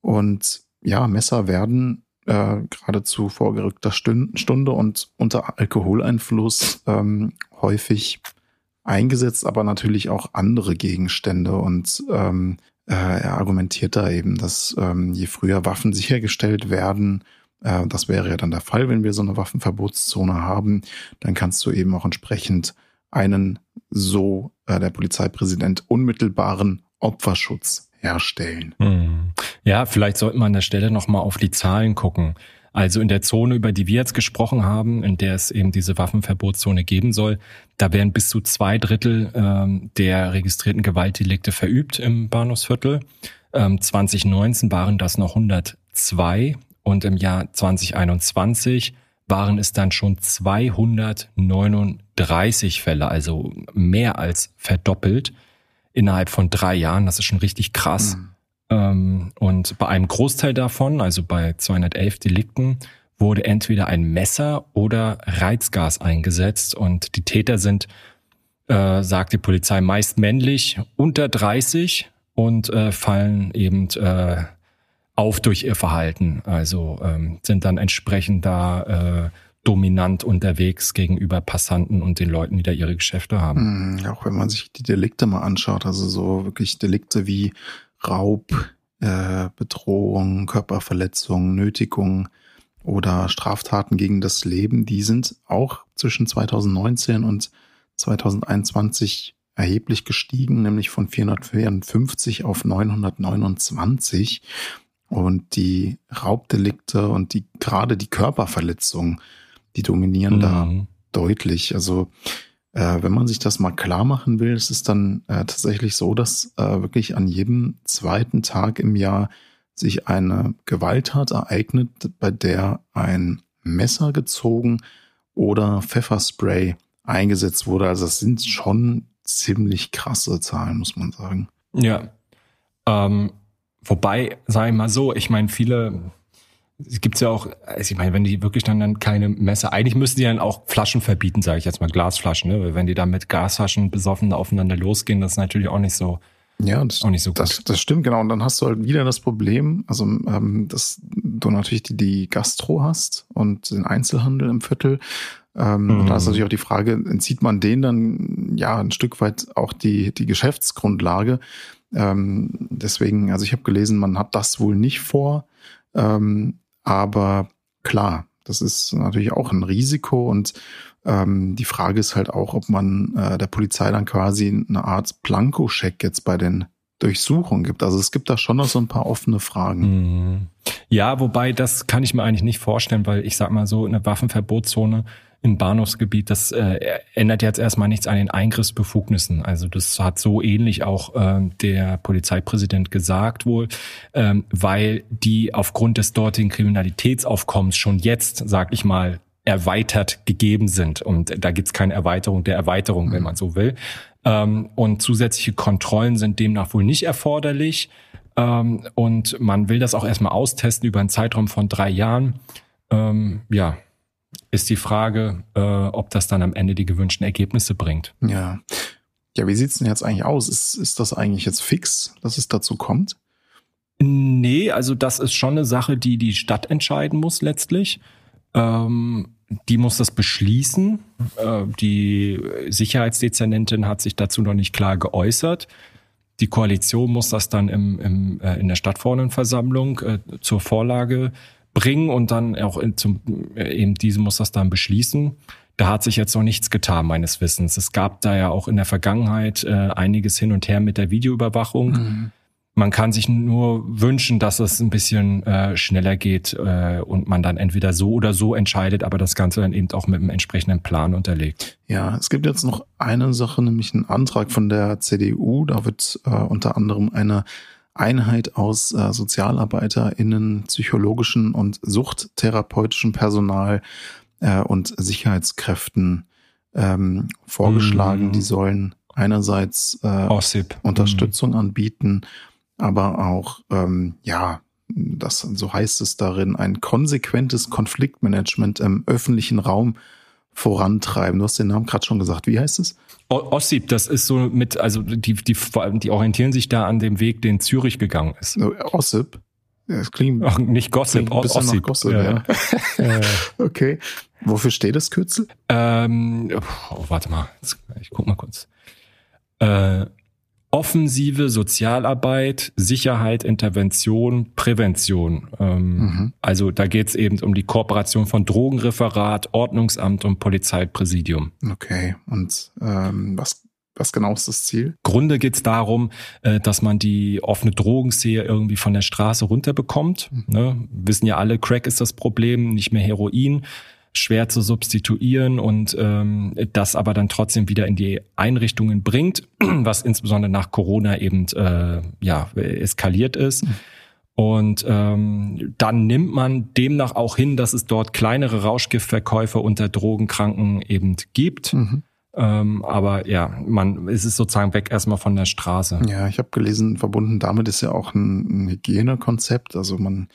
und ja, Messer werden äh, geradezu vorgerückter Stunde und unter Alkoholeinfluss ähm, häufig eingesetzt, aber natürlich auch andere Gegenstände. Und ähm, äh, er argumentiert da eben, dass ähm, je früher Waffen sichergestellt werden, äh, das wäre ja dann der Fall, wenn wir so eine Waffenverbotszone haben, dann kannst du eben auch entsprechend einen so äh, der Polizeipräsident unmittelbaren Opferschutz herstellen. Hm. Ja, vielleicht sollten wir an der Stelle nochmal auf die Zahlen gucken. Also in der Zone, über die wir jetzt gesprochen haben, in der es eben diese Waffenverbotszone geben soll, da werden bis zu zwei Drittel ähm, der registrierten Gewaltdelikte verübt im Bahnhofsviertel. Ähm, 2019 waren das noch 102 und im Jahr 2021 waren es dann schon 239 Fälle, also mehr als verdoppelt innerhalb von drei Jahren. Das ist schon richtig krass. Mhm. Ähm, und bei einem Großteil davon, also bei 211 Delikten, wurde entweder ein Messer oder Reizgas eingesetzt. Und die Täter sind, äh, sagt die Polizei, meist männlich, unter 30 und äh, fallen eben äh, auf durch ihr Verhalten. Also ähm, sind dann entsprechend da äh, dominant unterwegs gegenüber Passanten und den Leuten, die da ihre Geschäfte haben. Mhm, auch wenn man sich die Delikte mal anschaut, also so wirklich Delikte wie Raub, äh, Bedrohung, Körperverletzung, Nötigung oder Straftaten gegen das Leben, die sind auch zwischen 2019 und 2021 erheblich gestiegen, nämlich von 454 auf 929. Und die Raubdelikte und die gerade die Körperverletzung die dominieren mhm. da deutlich. Also äh, wenn man sich das mal klar machen will, ist es dann äh, tatsächlich so, dass äh, wirklich an jedem zweiten Tag im Jahr sich eine Gewalttat ereignet, bei der ein Messer gezogen oder Pfefferspray eingesetzt wurde. Also das sind schon ziemlich krasse Zahlen, muss man sagen. Ja. Ähm, wobei, sage ich mal so, ich meine, viele es gibt ja auch, also ich meine, wenn die wirklich dann, dann keine Messer, eigentlich müssten die dann auch Flaschen verbieten, sage ich jetzt mal, Glasflaschen, ne? Weil wenn die da mit Gasflaschen besoffen aufeinander losgehen, das ist natürlich auch nicht so. Ja, das, auch nicht so gut. Das, das stimmt, genau. Und dann hast du halt wieder das Problem, also ähm, dass du natürlich die, die Gastro hast und den Einzelhandel im Viertel. Ähm, mhm. Da ist natürlich auch die Frage, entzieht man denen dann ja ein Stück weit auch die, die Geschäftsgrundlage? Ähm, deswegen, also ich habe gelesen, man hat das wohl nicht vor. Ähm, aber klar, das ist natürlich auch ein Risiko und ähm, die Frage ist halt auch, ob man äh, der Polizei dann quasi eine Art Blankoscheck jetzt bei den Durchsuchungen gibt. Also es gibt da schon noch so ein paar offene Fragen. Mhm. Ja, wobei das kann ich mir eigentlich nicht vorstellen, weil ich sag mal so, eine Waffenverbotszone im Bahnhofsgebiet, das äh, ändert jetzt erstmal nichts an den Eingriffsbefugnissen. Also das hat so ähnlich auch äh, der Polizeipräsident gesagt wohl, ähm, weil die aufgrund des dortigen Kriminalitätsaufkommens schon jetzt, sag ich mal, erweitert gegeben sind. Und da gibt's keine Erweiterung der Erweiterung, wenn mhm. man so will. Ähm, und zusätzliche Kontrollen sind demnach wohl nicht erforderlich. Ähm, und man will das auch erstmal austesten über einen Zeitraum von drei Jahren. Ähm, ja, ist die Frage, äh, ob das dann am Ende die gewünschten Ergebnisse bringt. Ja. Ja, wie sieht's denn jetzt eigentlich aus? Ist, ist das eigentlich jetzt fix, dass es dazu kommt? Nee, also das ist schon eine Sache, die die Stadt entscheiden muss letztlich. Ähm, die muss das beschließen. Äh, die Sicherheitsdezernentin hat sich dazu noch nicht klar geäußert. Die Koalition muss das dann im, im, äh, in der Stadtverordnetenversammlung äh, zur Vorlage bringen und dann auch in, zum, eben diese muss das dann beschließen. Da hat sich jetzt noch nichts getan, meines Wissens. Es gab da ja auch in der Vergangenheit äh, einiges hin und her mit der Videoüberwachung. Mhm. Man kann sich nur wünschen, dass es ein bisschen äh, schneller geht äh, und man dann entweder so oder so entscheidet, aber das Ganze dann eben auch mit einem entsprechenden Plan unterlegt. Ja, es gibt jetzt noch eine Sache, nämlich einen Antrag von der CDU. Da wird äh, unter anderem eine Einheit aus äh, SozialarbeiterInnen, psychologischen und suchttherapeutischen Personal äh, und Sicherheitskräften ähm, vorgeschlagen. Mm. Die sollen einerseits äh, Unterstützung mm. anbieten, aber auch, ähm, ja, das, so heißt es darin, ein konsequentes Konfliktmanagement im öffentlichen Raum vorantreiben. Du hast den Namen gerade schon gesagt. Wie heißt es? Ossip, das ist so mit, also die, die, die orientieren sich da an dem Weg, den Zürich gegangen ist. Ossip? Ja, das klingt Ach, nicht Gossip, klingt Ossip. Gossip ja. ja. okay. Wofür steht das Kürzel? Ähm, oh, warte mal, ich guck mal kurz. Äh, offensive Sozialarbeit, Sicherheit, Intervention, Prävention. Ähm, mhm. Also da geht es eben um die Kooperation von Drogenreferat, Ordnungsamt und Polizeipräsidium. Okay, und ähm, was was genau ist das Ziel? Grunde geht es darum, äh, dass man die offene Drogensehe irgendwie von der Straße runterbekommt. Mhm. Ne? Wissen ja alle, Crack ist das Problem, nicht mehr Heroin schwer zu substituieren und ähm, das aber dann trotzdem wieder in die Einrichtungen bringt, was insbesondere nach Corona eben äh, ja eskaliert ist. Und ähm, dann nimmt man demnach auch hin, dass es dort kleinere Rauschgiftverkäufe unter Drogenkranken eben gibt. Mhm. Ähm, aber ja, man es ist sozusagen weg erstmal von der Straße. Ja, ich habe gelesen, verbunden damit ist ja auch ein, ein Hygienekonzept. Also man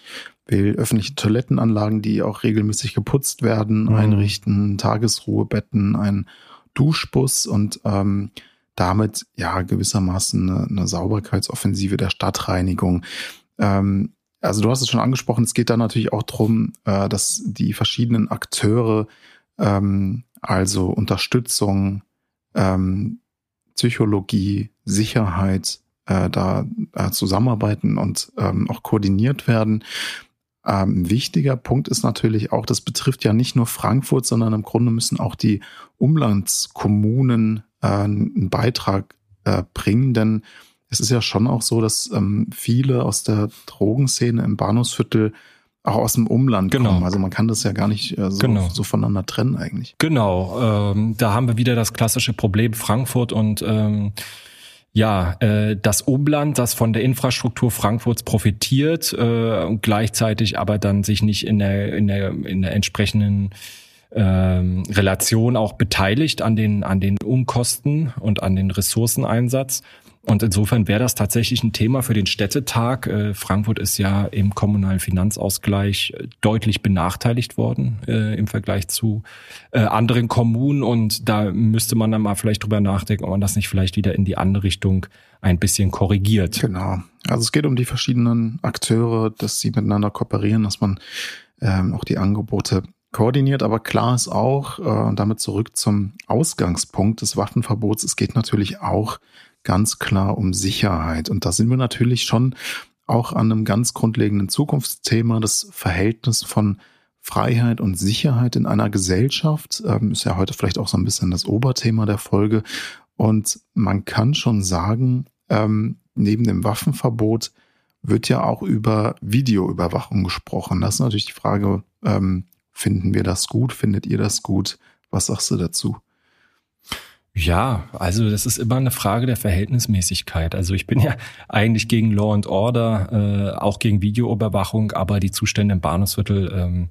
will öffentliche Toilettenanlagen, die auch regelmäßig geputzt werden, mhm. einrichten, Tagesruhebetten, ein Duschbus und ähm, damit ja gewissermaßen eine, eine Sauberkeitsoffensive der Stadtreinigung. Ähm, also du hast es schon angesprochen, es geht da natürlich auch drum, äh, dass die verschiedenen Akteure, ähm, also Unterstützung, ähm, Psychologie, Sicherheit, äh, da äh, zusammenarbeiten und ähm, auch koordiniert werden. Ähm, wichtiger Punkt ist natürlich auch, das betrifft ja nicht nur Frankfurt, sondern im Grunde müssen auch die Umlandskommunen äh, einen Beitrag äh, bringen, denn es ist ja schon auch so, dass ähm, viele aus der Drogenszene im Bahnhofsviertel auch aus dem Umland genau. kommen. Also man kann das ja gar nicht äh, so, genau. so voneinander trennen eigentlich. Genau, ähm, da haben wir wieder das klassische Problem Frankfurt und ähm, ja, äh, das Umland, das von der Infrastruktur Frankfurts profitiert äh, und gleichzeitig aber dann sich nicht in der, in der, in der entsprechenden ähm, Relation auch beteiligt an den, an den Unkosten und an den Ressourceneinsatz. Und insofern wäre das tatsächlich ein Thema für den Städtetag. Äh, Frankfurt ist ja im kommunalen Finanzausgleich äh, deutlich benachteiligt worden äh, im Vergleich zu anderen Kommunen. Und da müsste man dann mal vielleicht drüber nachdenken, ob man das nicht vielleicht wieder in die andere Richtung ein bisschen korrigiert. Genau. Also es geht um die verschiedenen Akteure, dass sie miteinander kooperieren, dass man ähm, auch die Angebote koordiniert, aber klar ist auch, und damit zurück zum Ausgangspunkt des Waffenverbots, es geht natürlich auch ganz klar um Sicherheit. Und da sind wir natürlich schon auch an einem ganz grundlegenden Zukunftsthema, das Verhältnis von Freiheit und Sicherheit in einer Gesellschaft. Ähm, ist ja heute vielleicht auch so ein bisschen das Oberthema der Folge. Und man kann schon sagen, ähm, neben dem Waffenverbot wird ja auch über Videoüberwachung gesprochen. Das ist natürlich die Frage, ähm, finden wir das gut? Findet ihr das gut? Was sagst du dazu? Ja, also das ist immer eine Frage der Verhältnismäßigkeit. Also ich bin ja eigentlich gegen Law and Order, äh, auch gegen Videoüberwachung, aber die Zustände im Bahnhofsviertel ähm,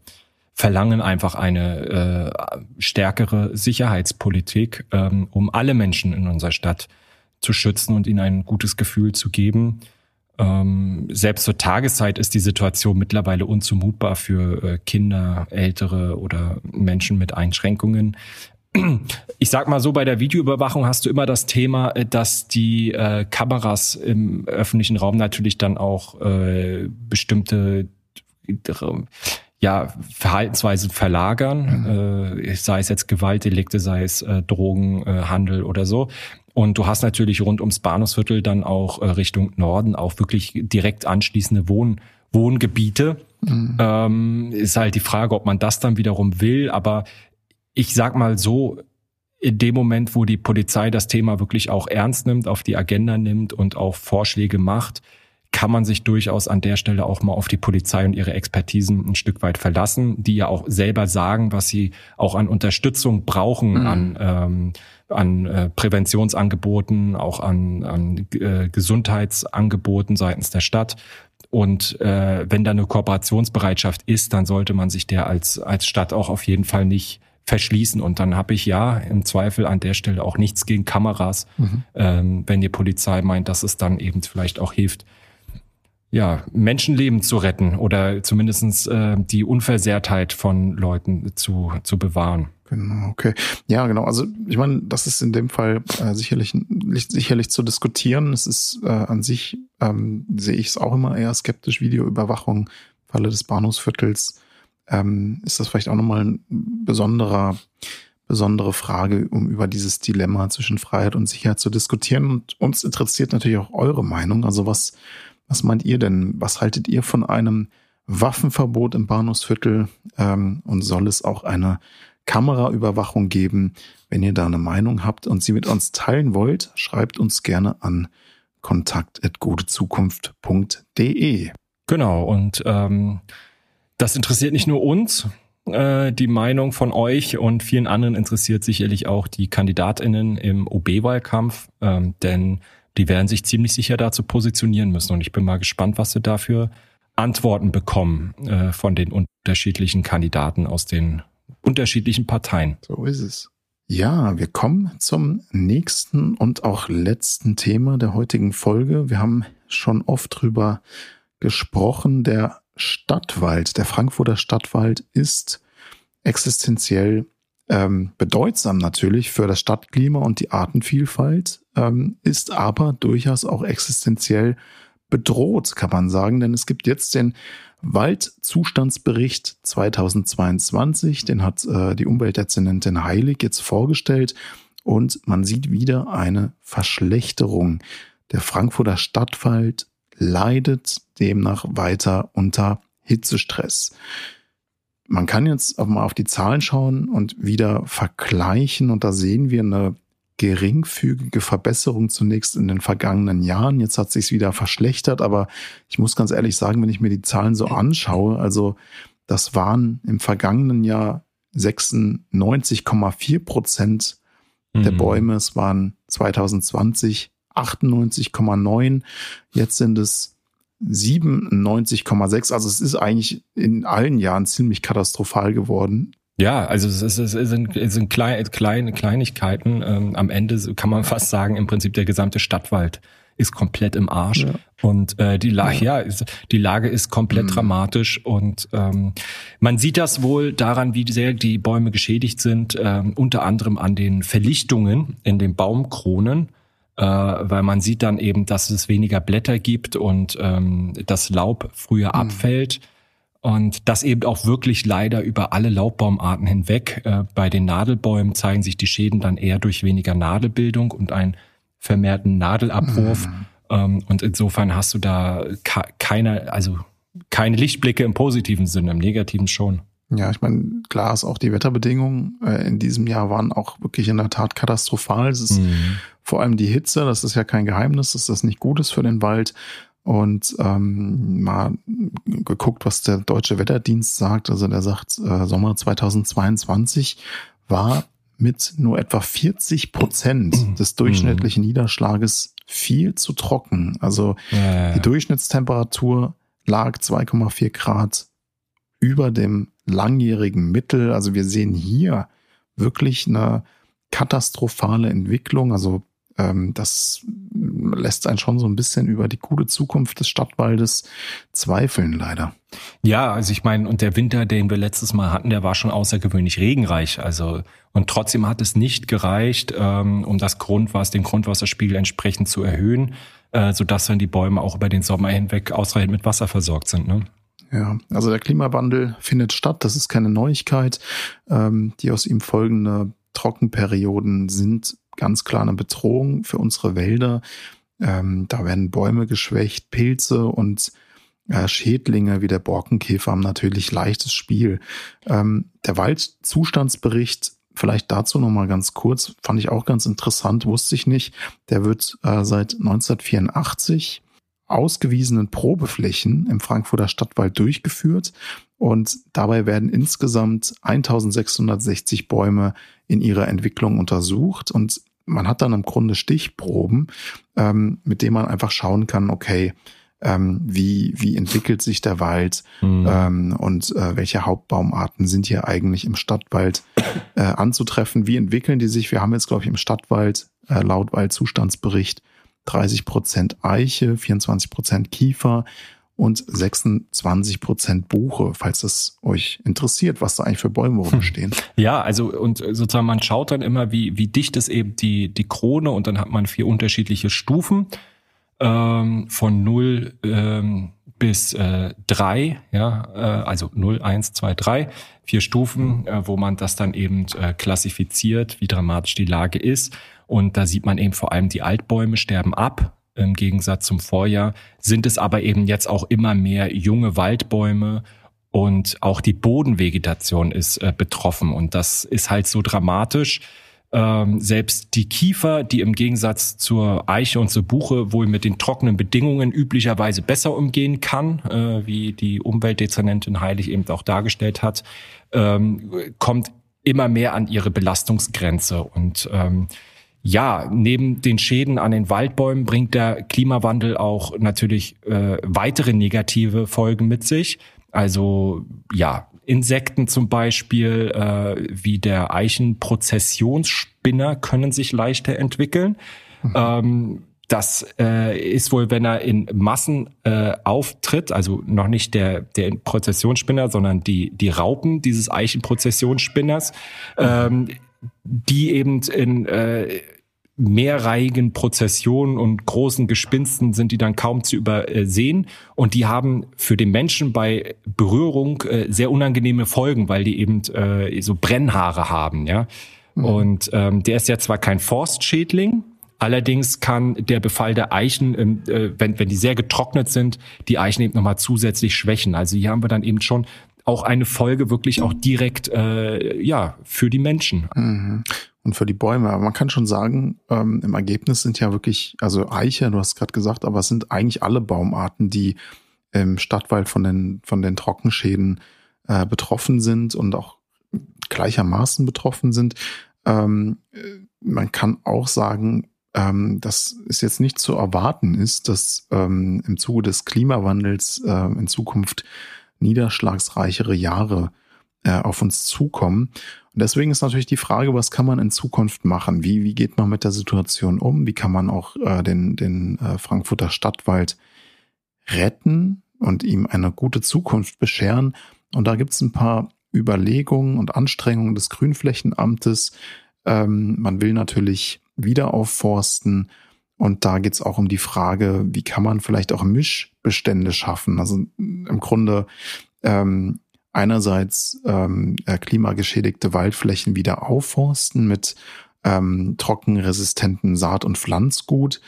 verlangen einfach eine äh, stärkere Sicherheitspolitik, ähm, um alle Menschen in unserer Stadt zu schützen und ihnen ein gutes Gefühl zu geben. Ähm, selbst zur Tageszeit ist die Situation mittlerweile unzumutbar für äh, Kinder, Ältere oder Menschen mit Einschränkungen ich sag mal so, bei der Videoüberwachung hast du immer das Thema, äh, dass die äh, Kameras im öffentlichen Raum natürlich dann auch äh, bestimmte ja, Verhaltensweisen verlagern, mhm. äh, sei es jetzt Gewaltdelikte, sei es äh, Drogenhandel äh, oder so. Und du hast natürlich rund ums Bahnhofsviertel dann auch Richtung Norden auch wirklich direkt anschließende Wohn Wohngebiete. Mhm. Ähm, ist halt die Frage, ob man das dann wiederum will, aber ich sag mal so, in dem Moment, wo die Polizei das Thema wirklich auch ernst nimmt, auf die Agenda nimmt und auch Vorschläge macht, kann man sich durchaus an der Stelle auch mal auf die Polizei und ihre Expertisen ein Stück weit verlassen, die ja auch selber sagen, was sie auch an Unterstützung brauchen, mhm. an, ähm, an äh, Präventionsangeboten, auch an, an äh, Gesundheitsangeboten seitens der Stadt. Und äh, wenn da eine Kooperationsbereitschaft ist, dann sollte man sich der als, als Stadt auch auf jeden Fall nicht verschließen. Und dann habe ich ja im Zweifel an der Stelle auch nichts gegen Kameras, mhm. ähm, wenn die Polizei meint, dass es dann eben vielleicht auch hilft, ja, Menschenleben zu retten oder zumindestens äh, die Unversehrtheit von Leuten zu, zu bewahren. Genau, okay. Ja, genau. Also ich meine, das ist in dem Fall äh, sicherlich sicherlich zu diskutieren. Es ist äh, an sich ähm, sehe ich es auch immer eher skeptisch. Videoüberwachung, Falle des Bahnhofsviertels ähm, ist das vielleicht auch nochmal ein besonderer, besondere Frage, um über dieses Dilemma zwischen Freiheit und Sicherheit zu diskutieren. Und uns interessiert natürlich auch eure Meinung. Also was, was meint ihr denn? Was haltet ihr von einem Waffenverbot im Bahnhofsviertel? Ähm, und soll es auch eine Kameraüberwachung geben? Wenn ihr da eine Meinung habt und sie mit uns teilen wollt, schreibt uns gerne an kontakt.gutezukunft.de. Genau, und ähm, das interessiert nicht nur uns, äh, die Meinung von euch und vielen anderen interessiert sicherlich auch die Kandidatinnen im OB-Wahlkampf, ähm, denn die werden sich ziemlich sicher dazu positionieren müssen. Und ich bin mal gespannt, was sie dafür Antworten bekommen äh, von den unterschiedlichen Kandidaten aus den unterschiedlichen Parteien. So ist es. Ja, wir kommen zum nächsten und auch letzten Thema der heutigen Folge. Wir haben schon oft drüber gesprochen. Der Stadtwald, der Frankfurter Stadtwald ist existenziell ähm, bedeutsam natürlich für das Stadtklima und die Artenvielfalt, ähm, ist aber durchaus auch existenziell bedroht, kann man sagen, denn es gibt jetzt den Waldzustandsbericht 2022, den hat äh, die Umweltdezernentin Heilig jetzt vorgestellt und man sieht wieder eine Verschlechterung. Der Frankfurter Stadtwald leidet demnach weiter unter Hitzestress. Man kann jetzt auch mal auf die Zahlen schauen und wieder vergleichen und da sehen wir eine geringfügige Verbesserung zunächst in den vergangenen Jahren. Jetzt hat sich's wieder verschlechtert, aber ich muss ganz ehrlich sagen, wenn ich mir die Zahlen so anschaue, also das waren im vergangenen Jahr 96,4 Prozent der mhm. Bäume. Es waren 2020 98,9. Jetzt sind es 97,6. Also es ist eigentlich in allen Jahren ziemlich katastrophal geworden. Ja, also es, ist, es sind, es sind kleine, kleine Kleinigkeiten. Ähm, am Ende kann man fast sagen, im Prinzip der gesamte Stadtwald ist komplett im Arsch. Ja. Und äh, die Lage, ja, ist, die Lage ist komplett mhm. dramatisch. Und ähm, man sieht das wohl daran, wie sehr die Bäume geschädigt sind, ähm, unter anderem an den Verlichtungen in den Baumkronen äh, weil man sieht dann eben, dass es weniger Blätter gibt und ähm, das Laub früher mhm. abfällt. Und das eben auch wirklich leider über alle Laubbaumarten hinweg. Äh, bei den Nadelbäumen zeigen sich die Schäden dann eher durch weniger Nadelbildung und einen vermehrten Nadelabwurf. Mhm. Ähm, und insofern hast du da keine, also keine Lichtblicke im positiven Sinne, im negativen schon. Ja, ich meine, klar ist auch die Wetterbedingungen äh, in diesem Jahr waren auch wirklich in der Tat katastrophal. Es ist mhm. vor allem die Hitze, das ist ja kein Geheimnis, dass das nicht gut ist für den Wald. Und ähm, mal geguckt, was der deutsche Wetterdienst sagt. Also der sagt, äh, Sommer 2022 war mit nur etwa 40 Prozent des durchschnittlichen Niederschlages viel zu trocken. Also ja. die Durchschnittstemperatur lag 2,4 Grad über dem langjährigen Mittel. Also wir sehen hier wirklich eine katastrophale Entwicklung. Also ähm, das lässt einen schon so ein bisschen über die gute Zukunft des Stadtwaldes zweifeln, leider. Ja, also ich meine, und der Winter, den wir letztes Mal hatten, der war schon außergewöhnlich regenreich. Also und trotzdem hat es nicht gereicht, ähm, um das Grundwasser, den Grundwasserspiegel entsprechend zu erhöhen, äh, sodass dann die Bäume auch über den Sommer hinweg ausreichend mit Wasser versorgt sind. Ne? Ja, also der Klimawandel findet statt, das ist keine Neuigkeit. Ähm, die aus ihm folgende Trockenperioden sind ganz klar eine Bedrohung für unsere Wälder. Ähm, da werden Bäume geschwächt, Pilze und äh, Schädlinge wie der Borkenkäfer haben natürlich leichtes Spiel. Ähm, der Waldzustandsbericht, vielleicht dazu nochmal ganz kurz, fand ich auch ganz interessant, wusste ich nicht. Der wird äh, seit 1984 ausgewiesenen Probeflächen im Frankfurter Stadtwald durchgeführt und dabei werden insgesamt 1660 Bäume in ihrer Entwicklung untersucht und man hat dann im Grunde Stichproben, ähm, mit denen man einfach schauen kann, okay, ähm, wie, wie entwickelt sich der Wald mhm. ähm, und äh, welche Hauptbaumarten sind hier eigentlich im Stadtwald äh, anzutreffen, wie entwickeln die sich. Wir haben jetzt, glaube ich, im Stadtwald äh, laut Waldzustandsbericht 30 Prozent Eiche, 24 Prozent Kiefer und 26 Prozent Buche, falls es euch interessiert, was da eigentlich für Bäume rumstehen. Ja, also und sozusagen man schaut dann immer, wie, wie dicht ist eben die, die Krone und dann hat man vier unterschiedliche Stufen ähm, von 0 ähm, bis äh, 3, ja, äh, also 0, 1, 2, 3, vier Stufen, äh, wo man das dann eben äh, klassifiziert, wie dramatisch die Lage ist. Und da sieht man eben vor allem, die Altbäume sterben ab. Im Gegensatz zum Vorjahr sind es aber eben jetzt auch immer mehr junge Waldbäume und auch die Bodenvegetation ist äh, betroffen. Und das ist halt so dramatisch. Ähm, selbst die Kiefer, die im Gegensatz zur Eiche und zur Buche wohl mit den trockenen Bedingungen üblicherweise besser umgehen kann, äh, wie die Umweltdezernentin Heilig eben auch dargestellt hat, ähm, kommt immer mehr an ihre Belastungsgrenze. Und ähm, ja, neben den Schäden an den Waldbäumen bringt der Klimawandel auch natürlich äh, weitere negative Folgen mit sich. Also ja, Insekten zum Beispiel, äh, wie der Eichenprozessionsspinner, können sich leichter entwickeln. Mhm. Ähm, das äh, ist wohl, wenn er in Massen äh, auftritt, also noch nicht der, der Prozessionsspinner, sondern die, die Raupen dieses Eichenprozessionsspinners, mhm. ähm, die eben in äh, mehrreihigen Prozessionen und großen Gespinsten sind die dann kaum zu übersehen. Und die haben für den Menschen bei Berührung äh, sehr unangenehme Folgen, weil die eben äh, so Brennhaare haben, ja. Mhm. Und ähm, der ist ja zwar kein Forstschädling, allerdings kann der Befall der Eichen, ähm, äh, wenn, wenn die sehr getrocknet sind, die Eichen eben nochmal zusätzlich schwächen. Also hier haben wir dann eben schon auch eine Folge wirklich auch direkt äh, ja für die Menschen. Mhm und für die Bäume. Aber man kann schon sagen, ähm, im Ergebnis sind ja wirklich, also Eiche, du hast gerade gesagt, aber es sind eigentlich alle Baumarten, die im Stadtwald von den, von den Trockenschäden äh, betroffen sind und auch gleichermaßen betroffen sind. Ähm, man kann auch sagen, ähm, dass es jetzt nicht zu erwarten ist, dass ähm, im Zuge des Klimawandels äh, in Zukunft niederschlagsreichere Jahre äh, auf uns zukommen. Und deswegen ist natürlich die Frage, was kann man in Zukunft machen? Wie, wie geht man mit der Situation um? Wie kann man auch äh, den, den äh, Frankfurter Stadtwald retten und ihm eine gute Zukunft bescheren? Und da gibt es ein paar Überlegungen und Anstrengungen des Grünflächenamtes. Ähm, man will natürlich wieder aufforsten. Und da geht es auch um die Frage, wie kann man vielleicht auch Mischbestände schaffen? Also im Grunde ähm, einerseits ähm, äh, klimageschädigte Waldflächen wieder aufforsten mit ähm, trockenresistenten Saat- und Pflanzgut.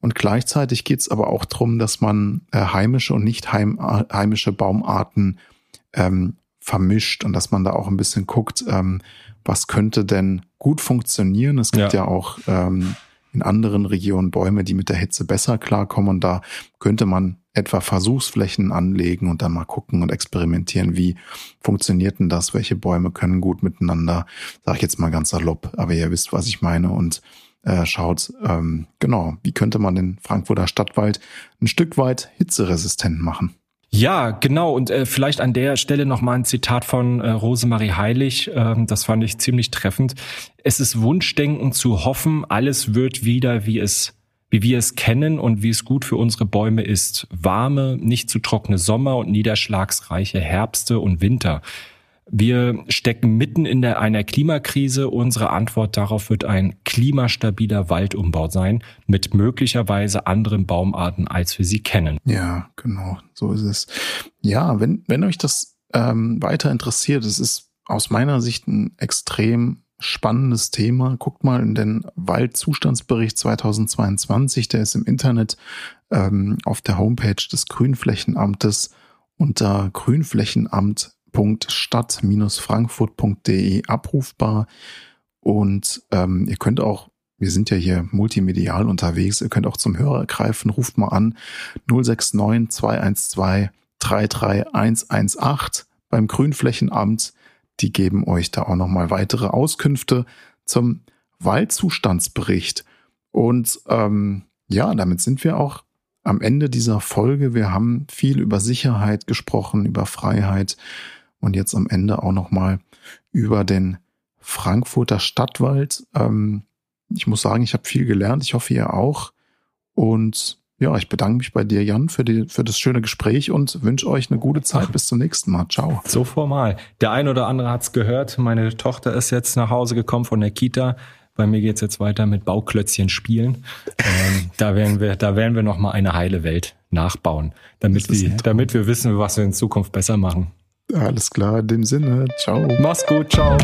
Und gleichzeitig geht es aber auch darum, dass man äh, heimische und nicht heim, äh, heimische Baumarten ähm, vermischt und dass man da auch ein bisschen guckt, ähm, was könnte denn gut funktionieren. Es gibt ja, ja auch ähm, in anderen Regionen Bäume, die mit der Hitze besser klarkommen. Und da könnte man etwa Versuchsflächen anlegen und dann mal gucken und experimentieren, wie funktioniert denn das, welche Bäume können gut miteinander, sage ich jetzt mal ganz salopp, aber ihr wisst, was ich meine und äh, schaut, ähm, genau, wie könnte man den Frankfurter Stadtwald ein Stück weit hitzeresistent machen. Ja, genau. Und äh, vielleicht an der Stelle nochmal ein Zitat von äh, Rosemarie Heilig. Ähm, das fand ich ziemlich treffend. Es ist Wunschdenken zu hoffen, alles wird wieder, wie es wie wir es kennen und wie es gut für unsere Bäume ist. Warme, nicht zu trockene Sommer und niederschlagsreiche Herbste und Winter. Wir stecken mitten in der, einer Klimakrise. Unsere Antwort darauf wird ein klimastabiler Waldumbau sein, mit möglicherweise anderen Baumarten, als wir sie kennen. Ja, genau, so ist es. Ja, wenn, wenn euch das ähm, weiter interessiert, es ist aus meiner Sicht ein extrem spannendes Thema. Guckt mal in den Waldzustandsbericht 2022, der ist im Internet ähm, auf der Homepage des Grünflächenamtes unter Grünflächenamt www.stadt-frankfurt.de abrufbar. Und ähm, ihr könnt auch, wir sind ja hier multimedial unterwegs, ihr könnt auch zum Hörer greifen, ruft mal an 069 212 33118 beim Grünflächenamt. Die geben euch da auch nochmal weitere Auskünfte zum Waldzustandsbericht. Und ähm, ja, damit sind wir auch am Ende dieser Folge. Wir haben viel über Sicherheit gesprochen, über Freiheit, und jetzt am Ende auch nochmal über den Frankfurter Stadtwald. Ähm, ich muss sagen, ich habe viel gelernt. Ich hoffe, ihr auch. Und ja, ich bedanke mich bei dir, Jan, für, die, für das schöne Gespräch und wünsche euch eine gute Zeit. Bis zum nächsten Mal. Ciao. So formal. Der ein oder andere hat's gehört. Meine Tochter ist jetzt nach Hause gekommen von der Kita. Bei mir geht's jetzt weiter mit Bauklötzchen spielen. Ähm, da werden wir, da werden wir noch mal eine heile Welt nachbauen, damit wir, damit wir wissen, was wir in Zukunft besser machen. Alles klar, in dem Sinne. Ciao. Mach's gut, ciao.